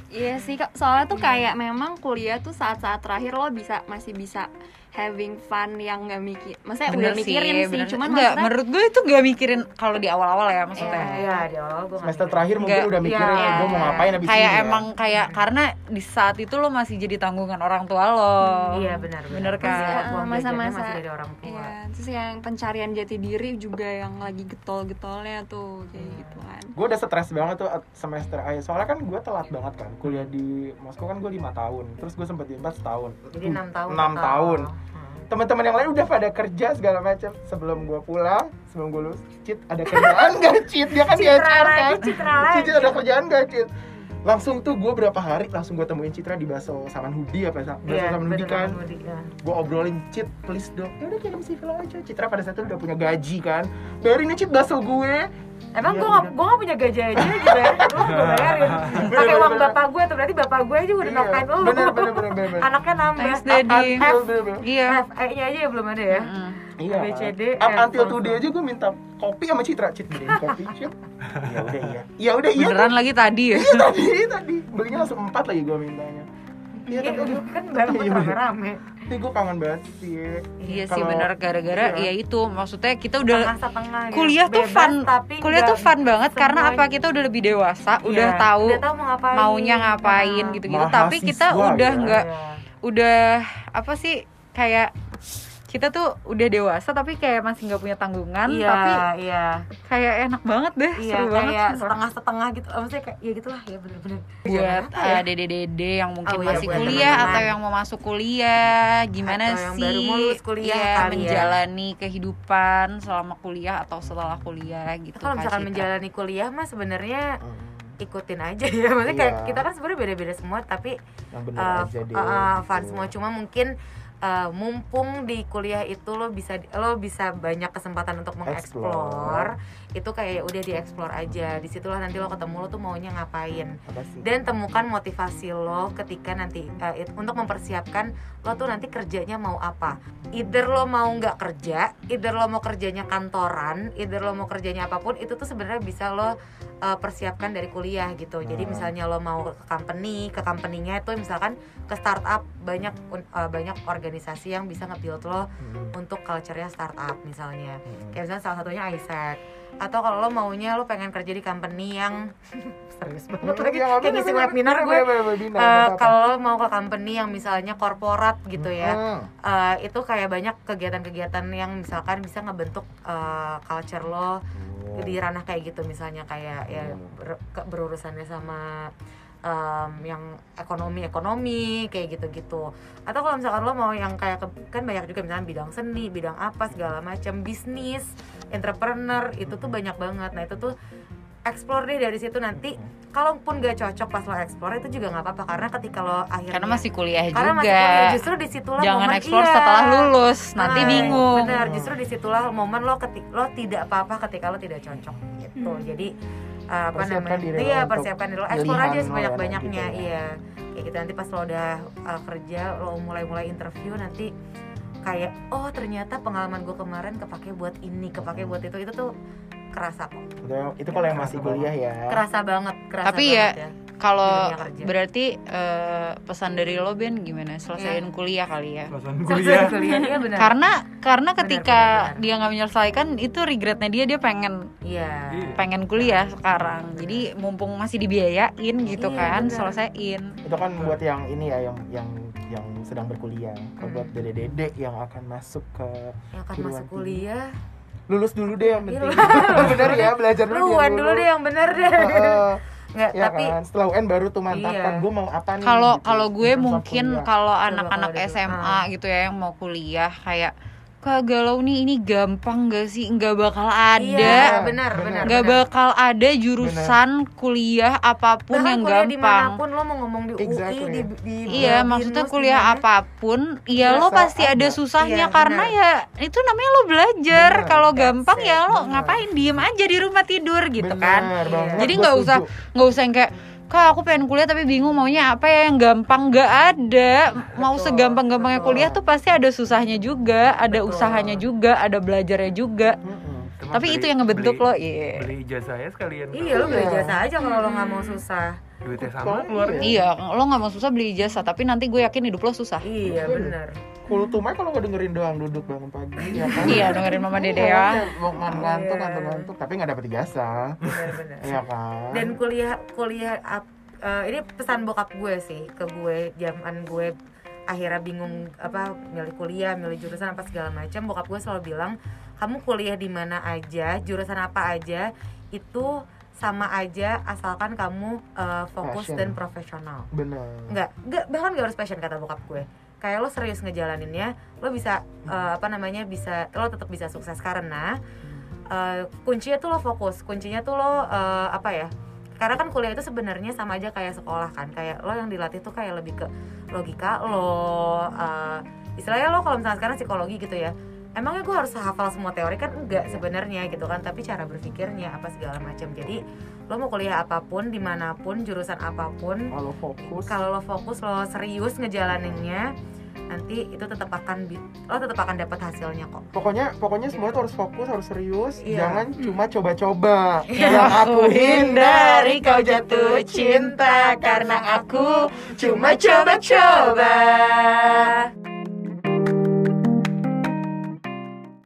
Iya sih Kak. soalnya tuh kayak memang kuliah tuh saat-saat terakhir lo bisa masih bisa having fun yang nggak mikir, maksudnya udah mikirin sih, bener. cuman enggak maksudnya menurut gue itu gak mikirin kalau di awal-awal ya maksudnya Iya, di awal gue semester terakhir mungkin Enggak. udah mikirin Iya. gue mau ngapain abis kayak ini ya. emang kayak karena di saat itu lo masih jadi tanggungan orang tua lo Iya benar. Bener kan? Masa-masa- masih dari orang tua. Iya, terus yang pencarian jati diri juga yang lagi getol-getolnya tuh kayak gitu kan. gue udah stres banget tuh semester akhir soalnya kan gue telat banget kan kuliah di Moskow kan gue lima tahun terus gue sempat di empat setahun Jadi enam tahun. enam tahun Hmm. Teman-teman yang lain udah pada kerja segala macam. Sebelum gue pulang sebelum gue lulus cit ada kerjaan gak cit? Dia kan di Citra HR lagi, kan? citra cit ada kerjaan gak cit? Langsung tuh gue berapa hari langsung gue temuin Citra di Baso Saman Hudi apa Baso Iya, Saman Hudi kan? Ya. gue obrolin Cit please dong ya udah kirim CV aja. Citra pada saat itu udah punya gaji kan. Bayarin ya Cit baso gue Emang gue gak, gue gak punya gaji aja gitu ya Gue gue bayarin Pakai uang bapak gue tuh berarti bapak gue aja udah Iya, nafkahin lu bener bener bener bener bener. Anaknya nambah Thanks, Daddy. Iya F, E nya aja ya belum ada ya. Iya. A, B, C, D, Up until today aja gue minta kopi sama Citra, Cit beliin kopi, Cit. Ya udah iya. Ya udah iya. beneran lagi tadi ya Iya tadi tadi belinya langsung empat lagi gue mintanya. Iya Iya, tapi aduh, kan banget Iya, bener. rame-rame tapi gue kangen banget sih. iya sih Kalau- bener gara-gara iya. ya itu maksudnya kita udah Setengah-setengah ya. kuliah tuh Bebas, fun tapi kuliah tuh fun banget karena semuanya- apa kita udah lebih dewasa Iya, udah tahu udah tahu mau ngapain maunya ngapain Nah, gitu-gitu tapi kita udah ya. nggak iya. udah apa sih kayak kita tuh udah dewasa tapi kayak masih nggak punya tanggungan iya tapi iya kayak enak banget deh iya seru banget kayak sumpah. setengah-setengah gitu Oh, maksudnya kayak ya gitulah ya bener-bener buat ya? uh, dede-dede yang mungkin Oh, iya, masih kuliah teman-teman. atau yang mau masuk kuliah gimana Atau yang sih baru mau lulus kuliah iya, kali ya. menjalani kehidupan selama kuliah atau setelah kuliah gitu kalau misalkan menjalani kuliah mah sebenarnya Hmm, ikutin aja ya maksudnya kayak Iya. kita kan sebenarnya beda-beda semua tapi yang bener uh, aja deh uh, uh, fun gitu. semua cuma mungkin uh, mumpung di kuliah itu lo bisa lo bisa banyak kesempatan untuk mengeksplor. Itu kayak ya udah dieksplor aja. Di situlah nanti lo ketemu lo tuh maunya ngapain. Dan temukan motivasi lo ketika nanti uh, it- untuk mempersiapkan lo tuh nanti kerjanya mau apa. Either lo mau nggak kerja either lo mau kerjanya kantoran either lo mau kerjanya apa pun itu tuh sebenarnya bisa lo uh, persiapkan dari kuliah gitu. Jadi Hmm. misalnya lo mau ke company ke company-nya itu misalkan ke startup banyak uh, banyak organisasi yang bisa nge-build lo Hmm, untuk culture-nya startup misalnya. Hmm. kayak misalnya salah satunya ISEC atau kalau lo maunya lo pengen kerja di company yang serius banget Hmm, lagi. kayak ngisi webinar gue. apa-apa. kalau lo mau ke company yang misalnya korporat gitu ya Hmm, eh, itu kayak banyak kegiatan-kegiatan yang misalkan bisa ngebentuk eh, culture lo Hmm. di ranah kayak gitu. Misalnya kayak ya ber- ke- berurusannya sama em, yang ekonomi ekonomi kayak gitu-gitu. Atau kalau misalkan lo mau yang kayak kan banyak juga misalnya bidang seni bidang apa segala macam bisnis entrepreneur itu tuh banyak banget. Nah itu tuh explore deh dari situ nanti. Kalaupun gak cocok pas lo explore itu juga nggak apa-apa. Karena ketika lo akhirnya karena masih kuliah karena juga. masih kuliah justru di situlah jangan momen explore iya. setelah lulus nanti Ah, bingung. benar justru di situlah momen lo ketik lo tidak apa-apa ketika lo tidak cocok gitu. Jadi uh, apa Persiapkan namanya? diri iya persiapkan diri. lo explore pilihan aja ya, sebanyak banyaknya gitu ya. iya. Kayak gitu nanti pas lo udah uh, kerja lo mulai-mulai interview nanti kayak oh ternyata pengalaman gue kemarin kepake buat ini kepake buat itu. Itu tuh kerasa kok. Itu- itu kalau yang masih kuliah ya. Kerasa banget kerasa Tapi banget ya, ya, kalau berarti eh, pesan dari lo Ben gimana? Selesaiin Iya. kuliah kali ya? Perasaan Selesai kuliah. kuliah iya benar. Karena karena Benar, ketika benar, benar. dia nggak menyelesaikan itu regretnya dia dia pengen iya. Iya. pengen kuliah sekarang. Jadi mumpung masih dibiayain gitu Iya, kan benar. selesaiin. Itu kan buat yang ini ya yang yang yang sedang berkuliah. Kalau Hmm. buat dede-dede yang akan masuk ke yang akan masuk kuliah. Lulus dulu deh yang Iya, penting. bener ya belajar dulu luan dulu deh yang bener deh nggak ya tapi kan? Setelah UN baru tuh mantapkan Iya. gue mau apa nih? Kalau gitu, kalau gue mungkin kalau anak-anak SMA ah. gitu ya yang mau kuliah kayak kak galau nih ini gampang gak sih nggak bakal ada iya, benar benar nggak benar. bakal ada jurusan kuliah apa pun Bahkan yang kuliah gampang di mana pun lo mau ngomong di Exactly. UI di, di Iya, di maksudnya Binus, kuliah di mana. apa pun, ya lo Biasa pasti ada ada. susahnya Iya, karena benar. ya itu namanya lo belajar. Kalau gampang it, ya lo benar. ngapain diem aja di rumah tidur gitu kan. Bener Iya. banget, Jadi nggak usah nggak usah yang kayak kak aku pengen kuliah tapi bingung maunya apa ya yang gampang nggak ada mau Betul, segampang-gampangnya betul. kuliah tuh pasti ada susahnya juga ada Betul. usahanya juga ada belajarnya juga. Cuma tapi beli- itu yang ngebentuk beli- lo iya beli ijazah ya sekalian iya lo beli Iya. jasa aja kalau lo nggak mau susah duitnya sama keluarnya iya lo nggak mau susah beli ijazah tapi nanti gue yakin hidup lo susah. Iya benar. Kultumnya kalau nggak dengerin doang duduk bangun pagi ya kan? Iya dengerin mama dede ya. Mau ngantuk Iya. ngantuk ngantuk tapi nggak dapet ijazah. Benar benar. Iya kan? Dan kuliah kuliah ap- eh, ini pesan bokap gue sih ke gue zaman gue akhirnya bingung apa milih kuliah milih jurusan apa segala macam bokap gue selalu bilang kamu kuliah di mana aja jurusan apa aja itu sama aja asalkan kamu eh, fokus Passion. dan profesional. Bener. Nggak nggak bahkan nggak harus passion kata bokap gue. Kayak lo serius ngejalaninnya lo bisa eh, apa namanya bisa lo tetap bisa sukses. Karena eh, kuncinya tuh lo fokus. Kuncinya tuh lo eh, apa ya karena kan kuliah itu sebenarnya sama aja kayak sekolah kan. Kayak lo yang dilatih tuh kayak lebih ke logika lo eh, istilahnya lo kalau misalnya sekarang psikologi gitu ya emangnya gue harus hafal semua teori? Kan enggak sebenarnya gitu kan. Tapi cara berpikirnya apa segala macam. Jadi lo mau kuliah apa pun di mana pun jurusan apa pun kalau fokus. kalau lo fokus lo serius ngejalaninnya nanti itu tetap akan lo tetap akan dapat hasilnya kok. Pokoknya pokoknya semua tuh harus fokus harus serius. Iya. jangan cuma coba-coba. Iya. yang aku hindari kau jatuh cinta. karena aku cuma coba-coba